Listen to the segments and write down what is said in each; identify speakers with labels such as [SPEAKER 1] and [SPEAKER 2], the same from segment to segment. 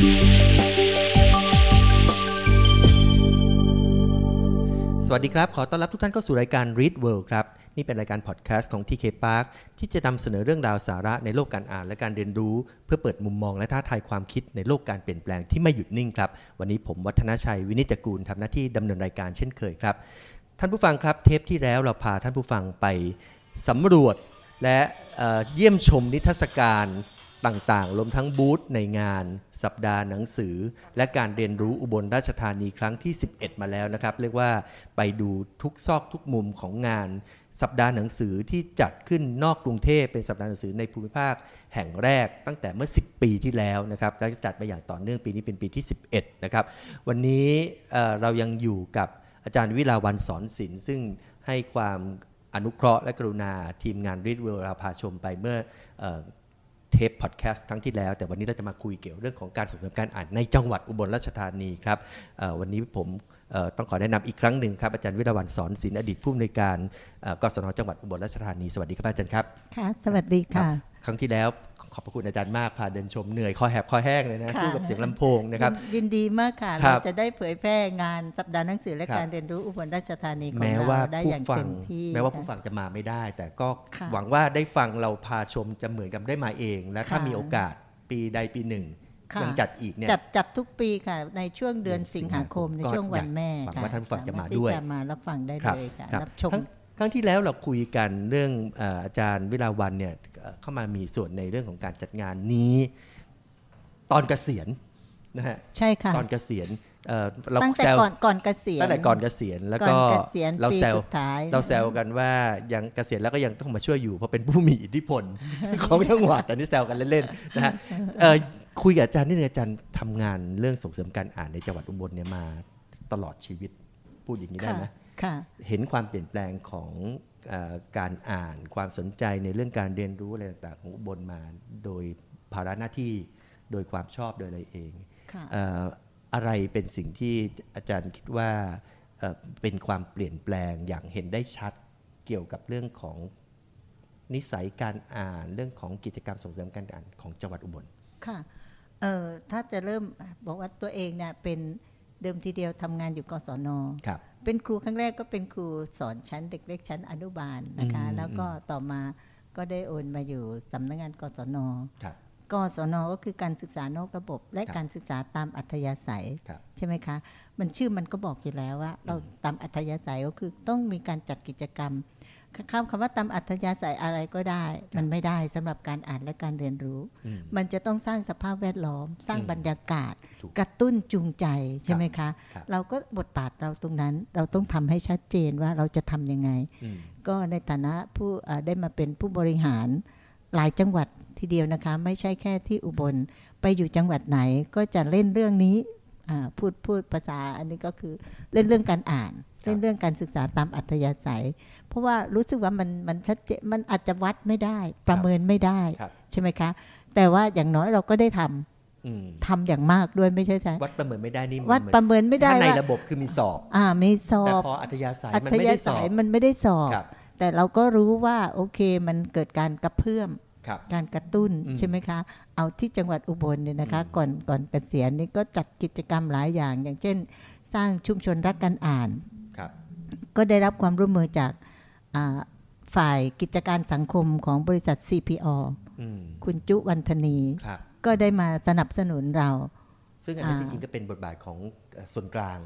[SPEAKER 1] สวัสดีครับ ขอต้อนรับทุกท่านเข้าสู่รายการ Read World ครับ นี่เป็นรายการพอดแคสต์ของ TK Park ที่จะนำเสนอเรื่องราวสาระในโลกการอ่านและการเรียนรู้ เพื่อเปิดมุมมองและท้าทายความคิดในโลกการเปลี่ยนแปลงที่ไม่หยุดนิ่งครับ วันนี้ผมวัฒนชัยวินิจกูลทำหน้าที่ดำเนินรายการเช่นเคยครับ ท่านผู้ฟังครับ เทปที่แล้วเราพาท่านผู้ฟังไปสำรวจและเเยี่ยมชมนิทรรศการ ต่างๆ รวมทั้งบูธในงาน สัปดาห์หนังสือ และการเรียนรู้อุบลราชธานีครั้งที่ 11 มาแล้วนะครับ เรียกว่าไปดูทุกซอกทุกมุมของงาน สัปดาห์หนังสือที่จัดขึ้นนอกกรุงเทพเป็นสัปดาห์หนังสือในภูมิภาคแห่งแรกตั้งแต่เมื่อ 10 ปีที่แล้วนะครับและจัดมาอย่างต่อเนื่องปีนี้เป็นปีที่ 11 นะครับ วันนี้เเรายังอยู่กับอาจารย์วิลาวันสอนศิลป์ซึ่งให้ความอนุเคราะห์และกรุณาทีมงานรีดเวลราพาชมไปเมื่ออ เทปพอดแคสต์ครั้งที่แล้ว แต่วันนี้เราจะมาคุยเกี่ยวเรื่องของการส่งเสริมการอ่านในจังหวัดอุบลราชธานีครับเอ่อวันนี้ผมเอ่อต้องขอแนะนำอีกครั้งหนึ่งครับอาจารย์วิรวันสอนศิลป์อดีตผู้อำนวยการเอ่อกศนจังหวัดอุบลราชธานี สวัสดีครับอาจารย์ครับ
[SPEAKER 2] ค่ะสวัสดีค่ะ
[SPEAKER 1] ครั้งที่แล้ว ขอบพระคุณอาจารย์มากพาเดินชมเหนื่อยคอแหบคอแห้งเลยนะ
[SPEAKER 2] ค่ะ
[SPEAKER 1] สู้กับเสียงลำโพงนะครับ
[SPEAKER 2] ยินยินดีมากค่ะ
[SPEAKER 1] ครั
[SPEAKER 2] เรา
[SPEAKER 1] บ
[SPEAKER 2] จะได้เผยแพร่งานสัปดาห์หนังสือและ
[SPEAKER 1] ครับ
[SPEAKER 2] การเรียนรู้อุบลราชธานีของ
[SPEAKER 1] แม้ว่า
[SPEAKER 2] เราได้
[SPEAKER 1] ผู้
[SPEAKER 2] อย่าง
[SPEAKER 1] ฟั
[SPEAKER 2] เต็
[SPEAKER 1] ง
[SPEAKER 2] มที่
[SPEAKER 1] แม้ว่าผู้
[SPEAKER 2] ค่ะ
[SPEAKER 1] ฟังจะมาไม่ได้ แต่ก็
[SPEAKER 2] ค่ะ
[SPEAKER 1] หวังว่าได้ฟังเราพาชมจะเหมือนกับได้มาเอง และถ้า
[SPEAKER 2] ค่ะ
[SPEAKER 1] มีโอกาสปีใดปีหนึ่ง
[SPEAKER 2] ค่ะ
[SPEAKER 1] ยังจัดอีกเนี่ย
[SPEAKER 2] จัดจัดทุกปีค่ะ ในช่วงเดือน
[SPEAKER 1] เดือนสิ
[SPEAKER 2] สิ
[SPEAKER 1] ง
[SPEAKER 2] ง
[SPEAKER 1] หา
[SPEAKER 2] หา
[SPEAKER 1] ค
[SPEAKER 2] ค
[SPEAKER 1] ม
[SPEAKER 2] มใน
[SPEAKER 1] ก็
[SPEAKER 2] ช่วงวันแม่
[SPEAKER 1] หวัง
[SPEAKER 2] ค่ะ
[SPEAKER 1] ว่าท่านผู้ฟังจะมา
[SPEAKER 2] สรถที่
[SPEAKER 1] ด้วย
[SPEAKER 2] จะมารับฟังได้
[SPEAKER 1] ครับ
[SPEAKER 2] เลยค่ะ
[SPEAKER 1] ครับ
[SPEAKER 2] รับชม
[SPEAKER 1] ครั้งครั้งที่แล้วเราคุยกันเรื่องเอ่ออาจารย์วิลาวันเนี่ย เอ่อเข้ามามีส่วนในเรื่องของการจัดงานนี้ ตอนเกษียณนะฮะ
[SPEAKER 2] ใช่ค่ะ
[SPEAKER 1] ตอนเกษียณเอ่อเรา
[SPEAKER 2] ตั้งแต่
[SPEAKER 1] แซว
[SPEAKER 2] ก่อนก่อนเกษียณ
[SPEAKER 1] ตั้งแต่ก่อนเกษียณแล้วก็
[SPEAKER 2] ก่อนเกษียณ
[SPEAKER 1] เรา
[SPEAKER 2] ปี
[SPEAKER 1] แซว
[SPEAKER 2] สุดท้าย
[SPEAKER 1] เราแซวกันว่ายังเกษียณแล้วก็ยังต้องมาช่วยอยู่เพราะเป็นผู้มีอิทธิพลของจังหวัดแต่นี่แซวกันเล่นๆนะฮะเอ่อคุยกับอาจารย์นี่นึงอาจารย์ทำงานเรื่องส่งเสริมการอ่านในจังหวัดอุบลเนี่ยมาตลอดชีวิตพูดอย่างนี้ได้
[SPEAKER 2] ค่ะ
[SPEAKER 1] ไหม
[SPEAKER 2] ค่ะ
[SPEAKER 1] เห็นความเปลี่ยนแปลงของเออ การอ่านความสนใจในเรื่องการเรียนรู้อะไรต่างๆของอุบลมาโดยภาระหน้าที่โดยความชอบโดยอะไรเอง
[SPEAKER 2] ค่ะ
[SPEAKER 1] เอ่ออะไรเป็นสิ่งที่อาจารย์คิดว่าเอ่อเป็นความเปลี่ยนแปลงอย่างเห็นได้ชัดเกี่ยวกับเรื่องของนิสัยการอ่านเรื่องของกิจกรรมส่งเสริมการอ่านของจังหวัดอุบล
[SPEAKER 2] ค่ะเอ่อถ้าจะเริ่มบอกว่าตัวเองเนี่ยเป็นเดิมทีเดียวทำงานอยู่กศน
[SPEAKER 1] ครับ
[SPEAKER 2] เป็นครูครั้งแรกก็เป็นครูสอนชั้นเด็กเล็กชั้นอนุบาลนะคะ
[SPEAKER 1] อืม
[SPEAKER 2] แล้วก็ต่อมาก็ได้โอนมาอยู่สำนักงานกศน
[SPEAKER 1] ครับ
[SPEAKER 2] กศนก็คือการศึกษานอกระบบ และ
[SPEAKER 1] ครับ
[SPEAKER 2] การศึกษาตามอัธยาศัย
[SPEAKER 1] ครับ
[SPEAKER 2] ใช่ไหมคะ มันชื่อมันก็บอกอยู่แล้วว่า เราตามอัธยาศัยก็คือต้องมีการจัดกิจกรรม คำคำว่าตามอัธยาศัยอะไรก็ได้ มันไม่ได้สำหรับการอ่านและการเรียนรู้
[SPEAKER 1] อืม
[SPEAKER 2] มันจะต้องสร้างสภาพแวดล้อม สร้าง
[SPEAKER 1] อืม
[SPEAKER 2] บรรยากาศ
[SPEAKER 1] ถูก
[SPEAKER 2] กระตุ้นจูงใจใช่ไหมคะ
[SPEAKER 1] ครับ
[SPEAKER 2] เราก็บทบาทเราตรงนั้น เราต้องทำให้ชัดเจนว่าเราจะทำยังไง
[SPEAKER 1] อืม
[SPEAKER 2] ก็ในฐานะผู้เอ่อได้มาเป็นผู้บริหารหลายจังหวัดทีเดียวนะคะ ไม่ใช่แค่ที่อุบลไปอยู่จังหวัดไหนก็จะเล่นเรื่องนี้อ่าพูดพูดภาษาอันนี้ก็คือเล่นเรื่องการอ่าน เล่นเรื่องการศึกษาตามอัธยาศัย เพราะว่ารู้สึกว่ามันมันชัดเจนมันอาจจะวัดไม่ได้ ประเมินไม่ได้
[SPEAKER 1] ครับ
[SPEAKER 2] ใช่ไหมคะ แต่ว่าอย่างน้อยเราก็ได้ทำ
[SPEAKER 1] อืม
[SPEAKER 2] ทำอย่างมากด้วยไม่ใช่ใช่
[SPEAKER 1] วัดประเมินไม่ได้นี่มัน
[SPEAKER 2] วัดประเมินไม่ได้
[SPEAKER 1] ถ้าใน
[SPEAKER 2] ว่า
[SPEAKER 1] ระบบคือมีสอบ
[SPEAKER 2] อ่ามีสอ
[SPEAKER 1] แต่
[SPEAKER 2] บ
[SPEAKER 1] พออัธยาศัย
[SPEAKER 2] อั
[SPEAKER 1] มัน
[SPEAKER 2] ธ
[SPEAKER 1] ไม่
[SPEAKER 2] ยา
[SPEAKER 1] ได้สอ
[SPEAKER 2] ศัย
[SPEAKER 1] บ
[SPEAKER 2] มันไม่ได้สอบ
[SPEAKER 1] ครับ
[SPEAKER 2] แต่เราก็รู้ว่าโอเคมันเกิดการกระเพื่อม
[SPEAKER 1] ครับ
[SPEAKER 2] การกระตุ้น
[SPEAKER 1] อืม
[SPEAKER 2] ใช่ไหมคะ เอาที่จังหวัดอุบลเนี่ยนะคะ
[SPEAKER 1] อืม
[SPEAKER 2] ก่อนก่อนเกษียณนี่ก็จัดกิจกรรมหลายอย่าง อย่างเช่น สร้างชุมชนรักการอ่าน
[SPEAKER 1] ครับ
[SPEAKER 2] ก็ได้รับความร่วมมือจากอ่าฝ่ายกิจการสังคมของบริษัท CPO
[SPEAKER 1] อืม
[SPEAKER 2] คุณจุวันธนี
[SPEAKER 1] ครับ
[SPEAKER 2] ก็ได้มาสนับสนุนเรา
[SPEAKER 1] ซึ่งอันนี้จ
[SPEAKER 2] อ่า
[SPEAKER 1] ริงๆก็เป็นบทบาทของเอ่อส่วนกลาง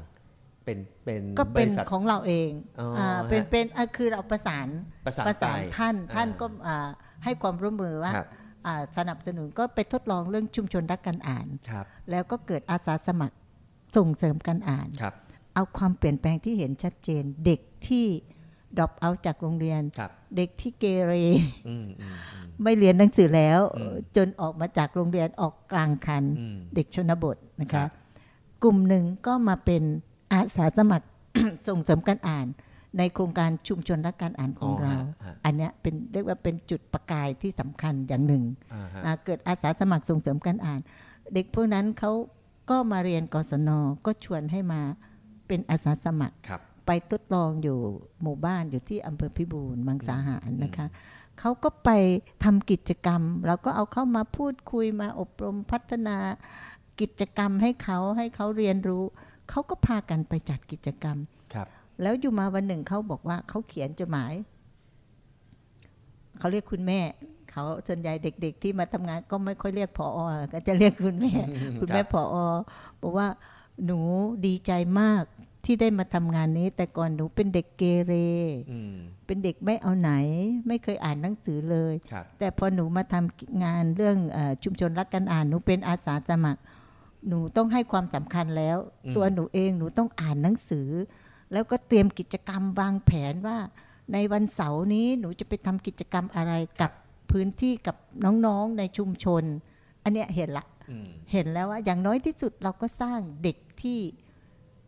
[SPEAKER 1] เป็นเป็น
[SPEAKER 2] ก็
[SPEAKER 1] บ
[SPEAKER 2] เป็น
[SPEAKER 1] ริษัท
[SPEAKER 2] ของเราเอง
[SPEAKER 1] อ๋ออ่า
[SPEAKER 2] เป็น
[SPEAKER 1] ฮะ
[SPEAKER 2] เป็นอะคือเราประสาน
[SPEAKER 1] ประสาน
[SPEAKER 2] ประสาน
[SPEAKER 1] ไป
[SPEAKER 2] ท่าน
[SPEAKER 1] อ่า
[SPEAKER 2] ท่านก็อ่าให้ความร่วมมือว่า
[SPEAKER 1] ครับ
[SPEAKER 2] อ่าสนับสนุนก็ไปทดลองเรื่องชุมชนรักการอ่าน
[SPEAKER 1] ครับ
[SPEAKER 2] แล้วก็เกิดอาสาสมัครส่งเสริมการอ่าน
[SPEAKER 1] ครับ
[SPEAKER 2] เอาความเปลี่ยนแปลงที่เห็นชัดเจน เด็กที่ดรอปเอาจากโรงเรียน
[SPEAKER 1] ครับ
[SPEAKER 2] เด็กที่เกเร
[SPEAKER 1] อืมอืมอืม
[SPEAKER 2] ไม่เรียนหนังสือแล้ว
[SPEAKER 1] อืม
[SPEAKER 2] จนออกมาจากโรงเรียนออกกลางคัน
[SPEAKER 1] อืม
[SPEAKER 2] เด็กชนบทนะ
[SPEAKER 1] ครั
[SPEAKER 2] คะ
[SPEAKER 1] บ
[SPEAKER 2] กลุ่มหนึ่งก็มาเป็นอาสาสมัครส่งเสริมการอ่าน ในโครงการชุมชนรักการอ่านของเรา
[SPEAKER 1] ฮะฮะ
[SPEAKER 2] อันเนี้ยเป็นเรียกว่าเป็นจุดประกายที่สำคัญอย่างหนึ่ง
[SPEAKER 1] อ่าฮะ
[SPEAKER 2] อ่าเกิดอาสาสมัครส่งเสริมการอ่าน เด็กพวกนั้นเขาก็มาเรียนกศนก็ชวนให้มา เป็นอาสาสมัคร
[SPEAKER 1] ครับ
[SPEAKER 2] ไปทดลองอยู่หมู่บ้านอยู่ที่อำเภอพิบูลมังสาหารนะคะเขาก็ไปทำกิจกรรมเราก็เอาเข้ามาพูดคุยมาอบรมพัฒนากิจกรรมให้เขาให้เขาเรียนรู้ เขาก็พากันไปจัดกิจกรรม
[SPEAKER 1] ครับ
[SPEAKER 2] แล้วอยู่มาวันหนึ่งเขาบอกว่าเขาเขียนจดหมาย เขาเรียกคุณแม่ เขาส่วนใหญ่เด็ก ๆ ที่มาทำงานก็ไม่ค่อยเรียกพออก็จะเรียกคุณแม่ คุณแม่พออบอกว่า หนูดีใจมากที่ได้มาทำงานนี้ แต่ก่อนหนูเป็นเด็กเกเร
[SPEAKER 1] อืม
[SPEAKER 2] เป็นเด็กไม่เอาไหน ไม่เคยอ่านหนังสือเลย
[SPEAKER 1] ครับ
[SPEAKER 2] แต่พอหนูมาทำงานเรื่องเออชุมชนรักกันอ่านหนูเป็นอาสาสมัคร หนูต้องให้ความสำคัญแล้ว
[SPEAKER 1] อืม
[SPEAKER 2] ตัวหนูเองหนูต้องอ่านหนังสือ แล้วก็เตรียมกิจกรรมวางแผนว่า ในวันเสาร์นี้หนูจะไปทำกิจกรรมอะไรกับพื้นที่กับน้องๆในชุมชน อันเนี้ยเห็นละ
[SPEAKER 1] อืม
[SPEAKER 2] เห็นแล้วว่าอย่างน้อยที่สุดเราก็สร้างเด็ก ที่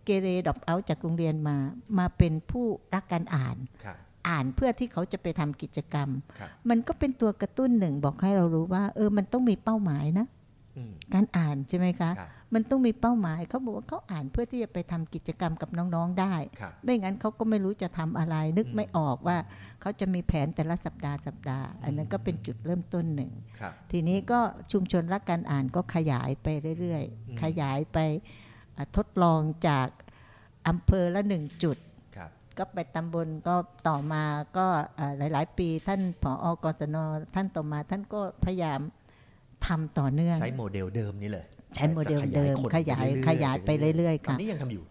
[SPEAKER 2] เกเรดรอปเอาจากโรงเรียนมา มาเป็นผู้รักการอ่าน
[SPEAKER 1] ครับ
[SPEAKER 2] อ่านเพื่อที่เขาจะไปทำกิจกรรม
[SPEAKER 1] ครับ
[SPEAKER 2] มันก็เป็นตัวกระตุ้นหนึ่งบอกให้เรารู้ว่า เออมันต้องมีเป้าหมายนะ
[SPEAKER 1] อืม
[SPEAKER 2] การอ่านใช่ไหมคะ
[SPEAKER 1] ครับ
[SPEAKER 2] มันต้องมีเป้าหมายเขาบอกว่าเขาอ่านเพื่อที่จะไปทำกิจกรรมกับน้องๆได้
[SPEAKER 1] ครับ
[SPEAKER 2] ไม่งั้นเขาก็ไม่รู้จะทำอะไร นึก
[SPEAKER 1] อืม
[SPEAKER 2] ไม่ออกว่าเขาจะมีแผนแต่ละสัปดาห์สัปดาห์ อันนั้นก็เป็นจุดเริ่มต้นหนึ่ง
[SPEAKER 1] ครับ
[SPEAKER 2] ทีนี้ก็ชุมชนรักการอ่านก็ขยายไปเรื่อย
[SPEAKER 1] อืม
[SPEAKER 2] ๆขยายไปอะ ทดลองจากอำเภอละหนึ่งจุด
[SPEAKER 1] ครับ
[SPEAKER 2] ก็ไปตำบลก็ต่อมาก็เอ่อหลาย ๆ ปีท่านผออกศนท่านต่อมาท่านก็พยายามทำต่อเนื่อง
[SPEAKER 1] ใช้โมเดลเดิมนี้เลย
[SPEAKER 2] ใช้โมเดลเดิม
[SPEAKER 1] จะ
[SPEAKER 2] ขยาย
[SPEAKER 1] คน
[SPEAKER 2] ขยายไปเรื่อยๆ
[SPEAKER 1] ตอ
[SPEAKER 2] ค่ะ
[SPEAKER 1] นนี้ยังทำอยู่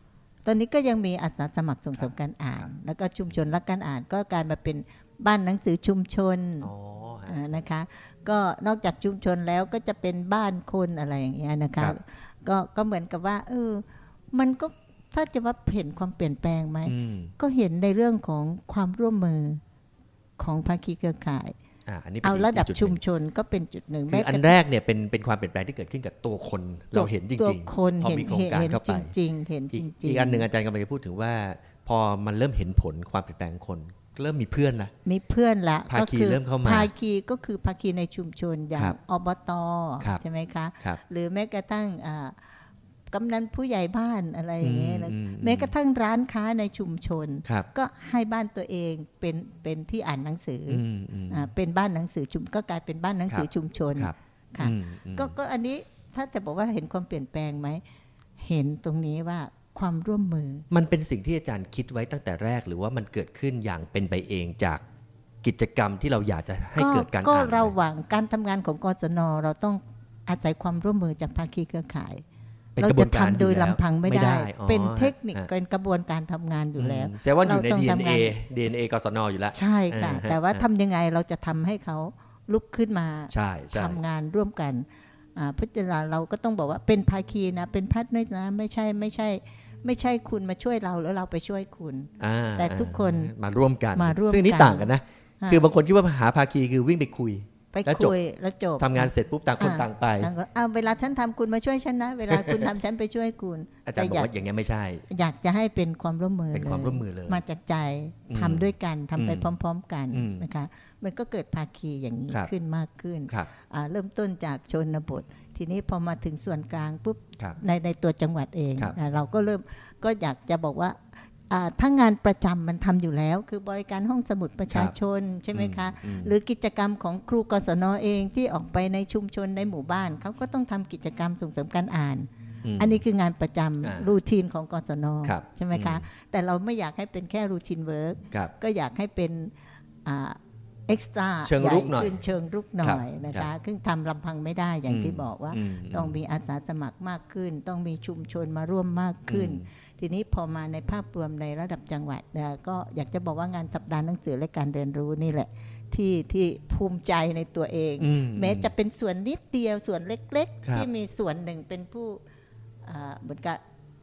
[SPEAKER 2] ตอนนี้ก็ยังมีอาสาสมัครส่งเสริมการอ่าน แล้วก็ชุมชนรักการอ่าน ก็กลายมาเป็นบ้านหนังสือชุมชน
[SPEAKER 1] อ๋อฮะ
[SPEAKER 2] อ่านะคะ ก็นอกจากชุมชนแล้วก็จะเป็นบ้านคนอะไรอย่างเงี้ยนะ
[SPEAKER 1] ครั
[SPEAKER 2] คะ
[SPEAKER 1] บ
[SPEAKER 2] ก็ก็เหมือนกับว่า เออ มันก็ถ้าจะว่าเห็นความเปลี่ยนแปลงไหม
[SPEAKER 1] อืม
[SPEAKER 2] ก็เห็นในเรื่องของความร่วมมือของภาคีเครือข่าย
[SPEAKER 1] อ่าอันนี้ป็น
[SPEAKER 2] เอา
[SPEAKER 1] ก
[SPEAKER 2] ระดับ
[SPEAKER 1] จุห
[SPEAKER 2] ชุ
[SPEAKER 1] นึ่
[SPEAKER 2] ม
[SPEAKER 1] ง
[SPEAKER 2] ชนก็เป็นจุดหนึ่ง
[SPEAKER 1] คืออัน
[SPEAKER 2] กระ
[SPEAKER 1] แรกเนี่ยเป็นเป็นความเปลี่ยนแปลงที่เกิดขึ้นกับตัวคนเราเห็นจ
[SPEAKER 2] ตัว
[SPEAKER 1] ริง
[SPEAKER 2] คน
[SPEAKER 1] ๆพอ
[SPEAKER 2] เห็น
[SPEAKER 1] มีโครง
[SPEAKER 2] เห็น
[SPEAKER 1] การ
[SPEAKER 2] เห็น
[SPEAKER 1] เข้า
[SPEAKER 2] จ
[SPEAKER 1] ไป
[SPEAKER 2] ริงๆเห็น
[SPEAKER 1] อี
[SPEAKER 2] จ
[SPEAKER 1] ก
[SPEAKER 2] ริง
[SPEAKER 1] อีกอันหนึ่งอาจารย์กำลังจะพูดถึงว่า พอมันเริ่มเห็นผลความเปลี่ยนแปลงคน เริ่มมีเพื่อนละ
[SPEAKER 2] ๆมีเพื่อนละ
[SPEAKER 1] ภาคี
[SPEAKER 2] ก็อ
[SPEAKER 1] เริ่มเข้ามา
[SPEAKER 2] ภาคีก็คือภาคีในชุมชนอย่า
[SPEAKER 1] ค
[SPEAKER 2] ง
[SPEAKER 1] รับ
[SPEAKER 2] อบต
[SPEAKER 1] ครับ
[SPEAKER 2] ใช่ไหมคะ
[SPEAKER 1] ครับ
[SPEAKER 2] หรือแม้กระทั่งอ่ากำนันผู้ใหญ่บ้านอะไรอย่างเงี้ยนะ
[SPEAKER 1] อืม
[SPEAKER 2] แม้กระทั่งร้านค้าในชุมชน
[SPEAKER 1] ครับ
[SPEAKER 2] ก็ให้บ้านตัวเองเป็นเป็นที่อ่านหนังสืออ
[SPEAKER 1] อืมอืม
[SPEAKER 2] อ่าเป็นบ้านหนังสือชุมก็กลายเป็นบ้านหนังสือ
[SPEAKER 1] ครับ
[SPEAKER 2] ชุมชน
[SPEAKER 1] ครับ
[SPEAKER 2] ค่ะ
[SPEAKER 1] อืมอืม
[SPEAKER 2] ก็ก็อันนี้ถ้าจะบอกว่าเห็นความเปลี่ยนแปลงไหมเห็นตรงนี้ว่า ความร่วมมือ
[SPEAKER 1] มันเป็นสิ่งที่อาจารย์คิดไว้ตั้งแต่แรก หรือว่ามันเกิดขึ้นอย่างเป็นไปเองจากกิจกรรมที่เราอยากจะให้เกิดการ
[SPEAKER 2] ก็
[SPEAKER 1] อ่าน
[SPEAKER 2] เราหวังการทำงานของกศนเราต้องอาศัยความร่วมมือจากภาคีเครือข่าย
[SPEAKER 1] เป็น
[SPEAKER 2] เรา
[SPEAKER 1] กระบว
[SPEAKER 2] จะ
[SPEAKER 1] นการ
[SPEAKER 2] ทำโดย
[SPEAKER 1] อแว
[SPEAKER 2] ลำพังไม่
[SPEAKER 1] ไม่
[SPEAKER 2] ได้
[SPEAKER 1] อ๋อ
[SPEAKER 2] เป็นเทคนิค
[SPEAKER 1] ฮะ
[SPEAKER 2] เป็นกระบวนการทำงานอยู่แล้ว
[SPEAKER 1] มแสดงว่าอยู่ใน
[SPEAKER 2] เราต้องทำ
[SPEAKER 1] DNA
[SPEAKER 2] งาน
[SPEAKER 1] DNA กศนอยู่แล้ว
[SPEAKER 2] ใช่ค่ะ
[SPEAKER 1] อ่าฮะ
[SPEAKER 2] แต่ว่าทำยังไงเราจะทำให้เขาลุกขึ้นมา
[SPEAKER 1] ใช่ใช่
[SPEAKER 2] ทำงานร่วมกันอ่าพิจารณาเราก็ต้องบอกว่าเป็นภาคีนะ เป็นพัฒน์นะไม่ใช่ไม่ใช่ ไม่ใช่คุณมาช่วยเราแล้วเราไปช่วยคุณ
[SPEAKER 1] อ่า
[SPEAKER 2] แต่ทุกคน
[SPEAKER 1] มาร่วมกัน
[SPEAKER 2] มาร่วม
[SPEAKER 1] ซึ่งนี่
[SPEAKER 2] กัน
[SPEAKER 1] ต่างกันนะ
[SPEAKER 2] อ่า
[SPEAKER 1] คือบางคนคิดว่าหาภาคีคือวิ่งไปคุย
[SPEAKER 2] ไป
[SPEAKER 1] แล้วจบ
[SPEAKER 2] คุยแล้วจบ
[SPEAKER 1] ทำงานเสร็จปุ๊บต่างคน
[SPEAKER 2] อ่า
[SPEAKER 1] ต่างไป
[SPEAKER 2] แล้วก็อ้าวเวลาฉันทำคุณมาช่วยฉันนะ เวลาคุณทำฉันไปช่วยคุณ
[SPEAKER 1] อาจารย์บอ
[SPEAKER 2] แต่
[SPEAKER 1] ก
[SPEAKER 2] อยาก
[SPEAKER 1] ว่าอย่างเงี้ยไม่ใช่
[SPEAKER 2] อยากจะให้เป็นความร่วมมือ
[SPEAKER 1] เป็นความ
[SPEAKER 2] ลย
[SPEAKER 1] ร่วมมือเลย
[SPEAKER 2] มาจากใจ
[SPEAKER 1] อืม
[SPEAKER 2] ทำด้วยกันทำไป
[SPEAKER 1] อืม
[SPEAKER 2] พร้อม ๆ กัน
[SPEAKER 1] อืม
[SPEAKER 2] นะคะ มันก็เกิดภาคีอย่างนี้
[SPEAKER 1] ครับ
[SPEAKER 2] ขึ้นมากขึ้น
[SPEAKER 1] ครับ
[SPEAKER 2] อ่าเริ่มต้นจากชนบท ทีนี้พอมาถึงส่วนกลางปุ๊บ
[SPEAKER 1] ครับ
[SPEAKER 2] ในในตัวจังหวัดเอง
[SPEAKER 1] ครับ
[SPEAKER 2] อ่าเราก็เริ่มก็อยากจะบอกว่าอ่าถ้างานประจำมันทำอยู่แล้ว คือบริการห้องสมุดประชาชนใช่ไหมคะ
[SPEAKER 1] อืม
[SPEAKER 2] หรือกิจกรรมของครูกศนเองที่ออกไปในชุมชนในหมู่บ้านเขาก็ต้องทำกิจกรรมส่งเสริมการอ่าน
[SPEAKER 1] ม
[SPEAKER 2] อันนี้คืองานประจำ
[SPEAKER 1] อ่า
[SPEAKER 2] รูทีนของกศน
[SPEAKER 1] ครับ
[SPEAKER 2] ใช่ไหมคะ แต่เราไม่อยากให้เป็นแค่รูทีนเวิร์ก
[SPEAKER 1] ครับ
[SPEAKER 2] ก็อยากให้เป็น เอ็กซ์ตร้า
[SPEAKER 1] เชิงรุกหน่อย
[SPEAKER 2] ขึ้นเชิงรุกหน่อยนะ
[SPEAKER 1] ครั
[SPEAKER 2] คะ
[SPEAKER 1] บ
[SPEAKER 2] ซึ่งทำลำพังไม่ได้อย่างที่บอกว่า
[SPEAKER 1] ม
[SPEAKER 2] ต้องมีอาสาสมัครมากขึ้น ต้องมีชุมชนมาร่วมมากขึ้น
[SPEAKER 1] อืม
[SPEAKER 2] ทีนี้พอมาในภาพรวมในระดับจังหวัดเนี่ยก็อยากจะบอกว่างานสัปดาห์หนังสือและการเรียนรู้นี่แหละที่ที่ภูมิใจในตัวเอง
[SPEAKER 1] อื
[SPEAKER 2] แม้จะเป็นส่วนนิดเดียวส่วนเล็ก
[SPEAKER 1] ครับ
[SPEAKER 2] ๆที่มีส่วนหนึ่งเป็นผู้อ่าเหมือนกับ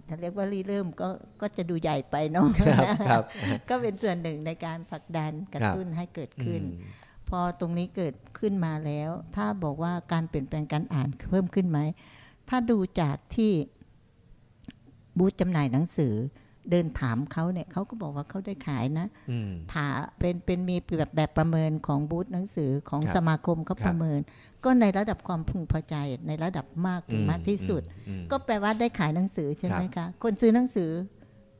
[SPEAKER 2] ถ้าเรียกว่ารีเริ่มก็ก็จะดูใหญ่ไปเนาะ
[SPEAKER 1] ครับครับ
[SPEAKER 2] ก็เป็นส่วนหนึ่งในการผลักดันกระตุ้นให้เกิดขึ้น
[SPEAKER 1] อืม
[SPEAKER 2] พอตรงนี้เกิดขึ้นมาแล้ว ถ้าบอกว่าการเปลี่ยนแปลงการอ่านเพิ่มขึ้นไหม ถ้าดูจากที่บูธจำหน่ายหนังสือเดินถามเขาเนี่ยเขาก็บอกว่าเขาได้ขายนะ
[SPEAKER 1] อืม
[SPEAKER 2] ถาเป็นเป็นมีแบบแบบประเมินของบูธหนังสือของ
[SPEAKER 1] ครับ
[SPEAKER 2] สมาคมเขา
[SPEAKER 1] ครับ
[SPEAKER 2] ประเมิน ก็ในระดับความพึงพอใจในระดับมากถึงมากที่สุด
[SPEAKER 1] อืม
[SPEAKER 2] ก็แปลว่าได้ขายหนังสือใช่ไหม
[SPEAKER 1] ครั
[SPEAKER 2] คะ
[SPEAKER 1] บ
[SPEAKER 2] คนซื้อหนังสือ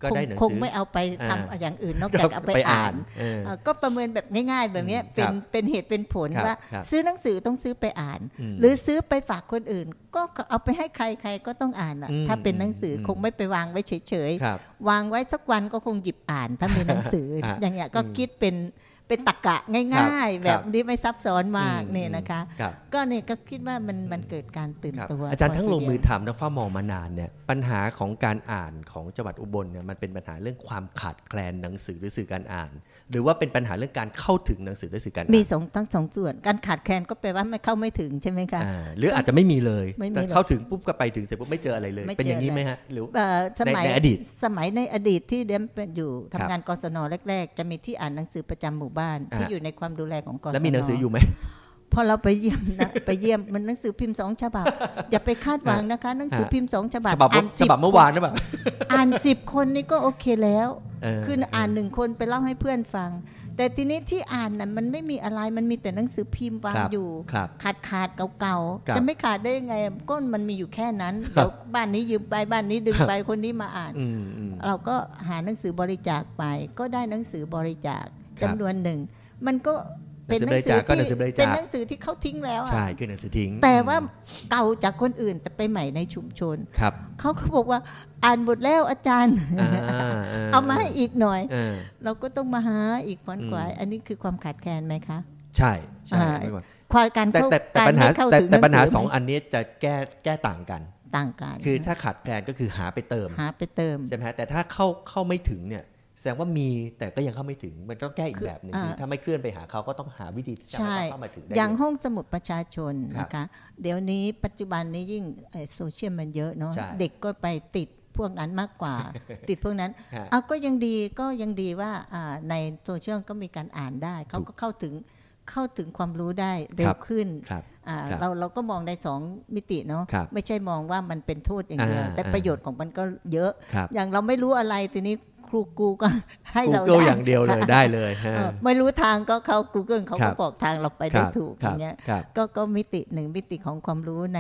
[SPEAKER 1] ก็ได้หนัง
[SPEAKER 2] คง
[SPEAKER 1] สือ
[SPEAKER 2] ไม่เอาไป
[SPEAKER 1] อ่า
[SPEAKER 2] ทำอย่างอื่นนอกจากเอาไปอ่าน
[SPEAKER 1] เออ
[SPEAKER 2] เอ่อก็ประเมินแบบง่ายๆ แบบเนี้ย
[SPEAKER 1] อืม
[SPEAKER 2] เป็น
[SPEAKER 1] ครับ
[SPEAKER 2] เป็นเหตุเป็นผล
[SPEAKER 1] ครับ
[SPEAKER 2] ว่า
[SPEAKER 1] ครับ
[SPEAKER 2] ซื้อหนังสือต้องซื้อไปอ่าน
[SPEAKER 1] ม
[SPEAKER 2] หรือซื้อไปฝากคนอื่น ก็เอาไปให้ใครใครก็ต้องอ่านอะ
[SPEAKER 1] อืม
[SPEAKER 2] ถ้าเป็นหนังสืออ
[SPEAKER 1] ม
[SPEAKER 2] คงไม่ไปวางไว้เฉย
[SPEAKER 1] ครับ
[SPEAKER 2] ๆวางไว้สักวันก็คงหยิบอ่าน ถ้ามีหนังสือ
[SPEAKER 1] อะ
[SPEAKER 2] อย่างเงี้ยก็
[SPEAKER 1] อืม
[SPEAKER 2] คิดเป็น เป็นตรกกะง่ายๆ
[SPEAKER 1] ค
[SPEAKER 2] แบ
[SPEAKER 1] รับบ
[SPEAKER 2] นี้ไม่ซับซ้อนมาก
[SPEAKER 1] อืม
[SPEAKER 2] เนี่ยนะคะ
[SPEAKER 1] ครับ
[SPEAKER 2] ก็เนี่ยก็คิดว่ามันมันเกิดการตื่น
[SPEAKER 1] ครับ
[SPEAKER 2] ตัว
[SPEAKER 1] อาจารย์ทั้งลงมือ
[SPEAKER 2] พทีเดียว
[SPEAKER 1] ทำและเฝ้ามองมานานเนี่ยปัญหาของการอ่านของจังหวัดอุบลเนี่ยมันเป็นปัญหาเรื่องความขาดแคลนหนังสือหรือสื่อการอ่าน หรือว่าเป็นปัญหาเรื่องการเข้าถึงหนังสือหรือสื่อการอ่าน
[SPEAKER 2] มีสองทั้งสองส่วน การขาดแคลนก็แปลว่าไม่เข้าไม่ถึงใช่ไหมคะ
[SPEAKER 1] อ่าหรืออาจจะไม่มีเลย
[SPEAKER 2] ไม่มี
[SPEAKER 1] แต่
[SPEAKER 2] หรอก
[SPEAKER 1] เข้าถึงปุ๊บก็ไปถึงเสร็จปุ๊บไม่เจออะไรเลย
[SPEAKER 2] ไม่เจอ
[SPEAKER 1] เป็นอย่างนี้ไหมฮะหรือ
[SPEAKER 2] เอ่อสมัย
[SPEAKER 1] ในในอดีต
[SPEAKER 2] สมัยในอดีตที่เดมเป็นอยู่
[SPEAKER 1] ครั
[SPEAKER 2] ทำ
[SPEAKER 1] บ
[SPEAKER 2] งานกศนแรก ๆ จะมีที่อ่านหนังสือประจำหมู่บ้าน
[SPEAKER 1] อ่า
[SPEAKER 2] ที่อยู่ในความดูแลของกศน
[SPEAKER 1] แล้วมีหนังสืออยู่ไหม
[SPEAKER 2] พอเราไปเยี่ยมนะไปเยี่ยมมันหนังสือพิมพ์สองฉบับอย่าไปคาดหวังนะคะหนังสือพิมพ์สองฉบับ
[SPEAKER 1] ฉบับ
[SPEAKER 2] อ่าน
[SPEAKER 1] ฉ
[SPEAKER 2] สิบ
[SPEAKER 1] บับเมื่อวานหรือเปล่า
[SPEAKER 2] อ่านสิบคนนี่ก็โอเคแล้ว
[SPEAKER 1] เออ
[SPEAKER 2] คืออ่านหนึ่งคนไปเล่าให้เพื่อนฟัง แต่ทีนี้ที่อ่านน่ะมันไม่มีอะไรมันมีแต่หนังสือพิมพ์วาง
[SPEAKER 1] ครับ
[SPEAKER 2] อยู่
[SPEAKER 1] ครับ
[SPEAKER 2] ขาดขาดเก่า
[SPEAKER 1] ครับ
[SPEAKER 2] ๆจะไม่ขาดได้ยังไงก้นมันมีอยู่แค่นั้นเดี๋ยวบ้านนี้ยืมไปบ้านนี้ดึงไปคนนี้มาอ่าน
[SPEAKER 1] อืมอืม
[SPEAKER 2] เราก็หาหนังสือบริจาคไป ก็ได้หนังสือบริจาค
[SPEAKER 1] ครับ
[SPEAKER 2] จำนวนหนึ่ง มันก็เป็นหนังสื
[SPEAKER 1] หนั
[SPEAKER 2] อง
[SPEAKER 1] สือบริจาคก็หนั
[SPEAKER 2] ที่
[SPEAKER 1] งสือบริจาค
[SPEAKER 2] เป็นหนังสือที่เขาทิ้งแล้วอะ
[SPEAKER 1] ใช่คือหนังสือทิ้ง
[SPEAKER 2] แต่ว่าเก่าจากคนอื่นแต่ไปใหม่ในชุมชน
[SPEAKER 1] ครับ
[SPEAKER 2] เขาก็บอกว่าอ่านหมดแล้วอาจารย์
[SPEAKER 1] อ่า
[SPEAKER 2] เอามาให้อีกหน่อย
[SPEAKER 1] เออ
[SPEAKER 2] เราก็ต้องมาหาอีกขวนขวาย
[SPEAKER 1] อืม
[SPEAKER 2] อันนี้คือความขาดแคลนไหมคะ
[SPEAKER 1] ใช่ใช่
[SPEAKER 2] อ่า
[SPEAKER 1] ไม่ว่า
[SPEAKER 2] ความการ
[SPEAKER 1] แต่
[SPEAKER 2] เข้า
[SPEAKER 1] แต่แต่
[SPEAKER 2] การ
[SPEAKER 1] ปัญหา
[SPEAKER 2] ไม่เข้า
[SPEAKER 1] แต่
[SPEAKER 2] ถึง
[SPEAKER 1] แต่ปัญหา
[SPEAKER 2] นัสื
[SPEAKER 1] สองอันนี้จะแก้แก้ต่างกัน
[SPEAKER 2] ต่างกัน
[SPEAKER 1] คือถ้าขาดแคลนก็คือหาไปเติม
[SPEAKER 2] หาไปเติม
[SPEAKER 1] ใช่ไหมฮะแต่ถ้าเข้าเข้าไม่ถึงเนี่ย แสดงว่ามีแต่ก็ยังเข้าไม่ถึง มันต้องแก้อีก
[SPEAKER 2] คือ
[SPEAKER 1] แบบหนึ่ง
[SPEAKER 2] อ่า
[SPEAKER 1] คือถ้าไม่เคลื่อนไปหาเขาก็ต้องหาวิธีที่จะ
[SPEAKER 2] ใช่
[SPEAKER 1] ให้เขาเข้ามาถึงได้
[SPEAKER 2] อย่าง
[SPEAKER 1] เลย
[SPEAKER 2] ห้องสมุดประชาชน
[SPEAKER 1] ครับ
[SPEAKER 2] นะคะ เดี๋ยวนี้ปัจจุบันนี้ยิ่งเอ่อโซเชียลมันเยอะเนาะ
[SPEAKER 1] ใช่
[SPEAKER 2] เด็กก็ไปติดพวกนั้นมากกว่า ติดพวกนั้น
[SPEAKER 1] ฮะ
[SPEAKER 2] เอาก็ยังดีก็ยังดีว่าอ่าในโซเชียลก็มีการอ่านได้ เขาก็เข้าถึงเข้าถึงความรู้ได้เร็
[SPEAKER 1] ครั
[SPEAKER 2] ว
[SPEAKER 1] บ
[SPEAKER 2] ขึ้น
[SPEAKER 1] ครับ
[SPEAKER 2] อ่า
[SPEAKER 1] ครับ
[SPEAKER 2] เราเราก็มองในสองมิติเนาะ
[SPEAKER 1] ครับ
[SPEAKER 2] ไม่ใช่มองว่ามันเป็นโทษอย่างเดียว
[SPEAKER 1] อ่า
[SPEAKER 2] แต่
[SPEAKER 1] อ่า
[SPEAKER 2] ประโยชน์ของมันก็เยอะ
[SPEAKER 1] ครับ
[SPEAKER 2] อย่างเราไม่รู้อะไรทีนี้ค รูกูก็ให้เรา
[SPEAKER 1] Google
[SPEAKER 2] ได้
[SPEAKER 1] อย่างเดียวเลยได้เลยฮะ
[SPEAKER 2] เออไม่รู้ทางก็เข้า Google เขา
[SPEAKER 1] ครั
[SPEAKER 2] ก็
[SPEAKER 1] บ
[SPEAKER 2] บอกทางเราไป
[SPEAKER 1] ค
[SPEAKER 2] ได้
[SPEAKER 1] รับ
[SPEAKER 2] ถูก
[SPEAKER 1] ค
[SPEAKER 2] อ
[SPEAKER 1] รับ
[SPEAKER 2] ย่างเงี้ย
[SPEAKER 1] ครับ
[SPEAKER 2] ก็ก็มิติหนึ่งมิติของความรู้ใน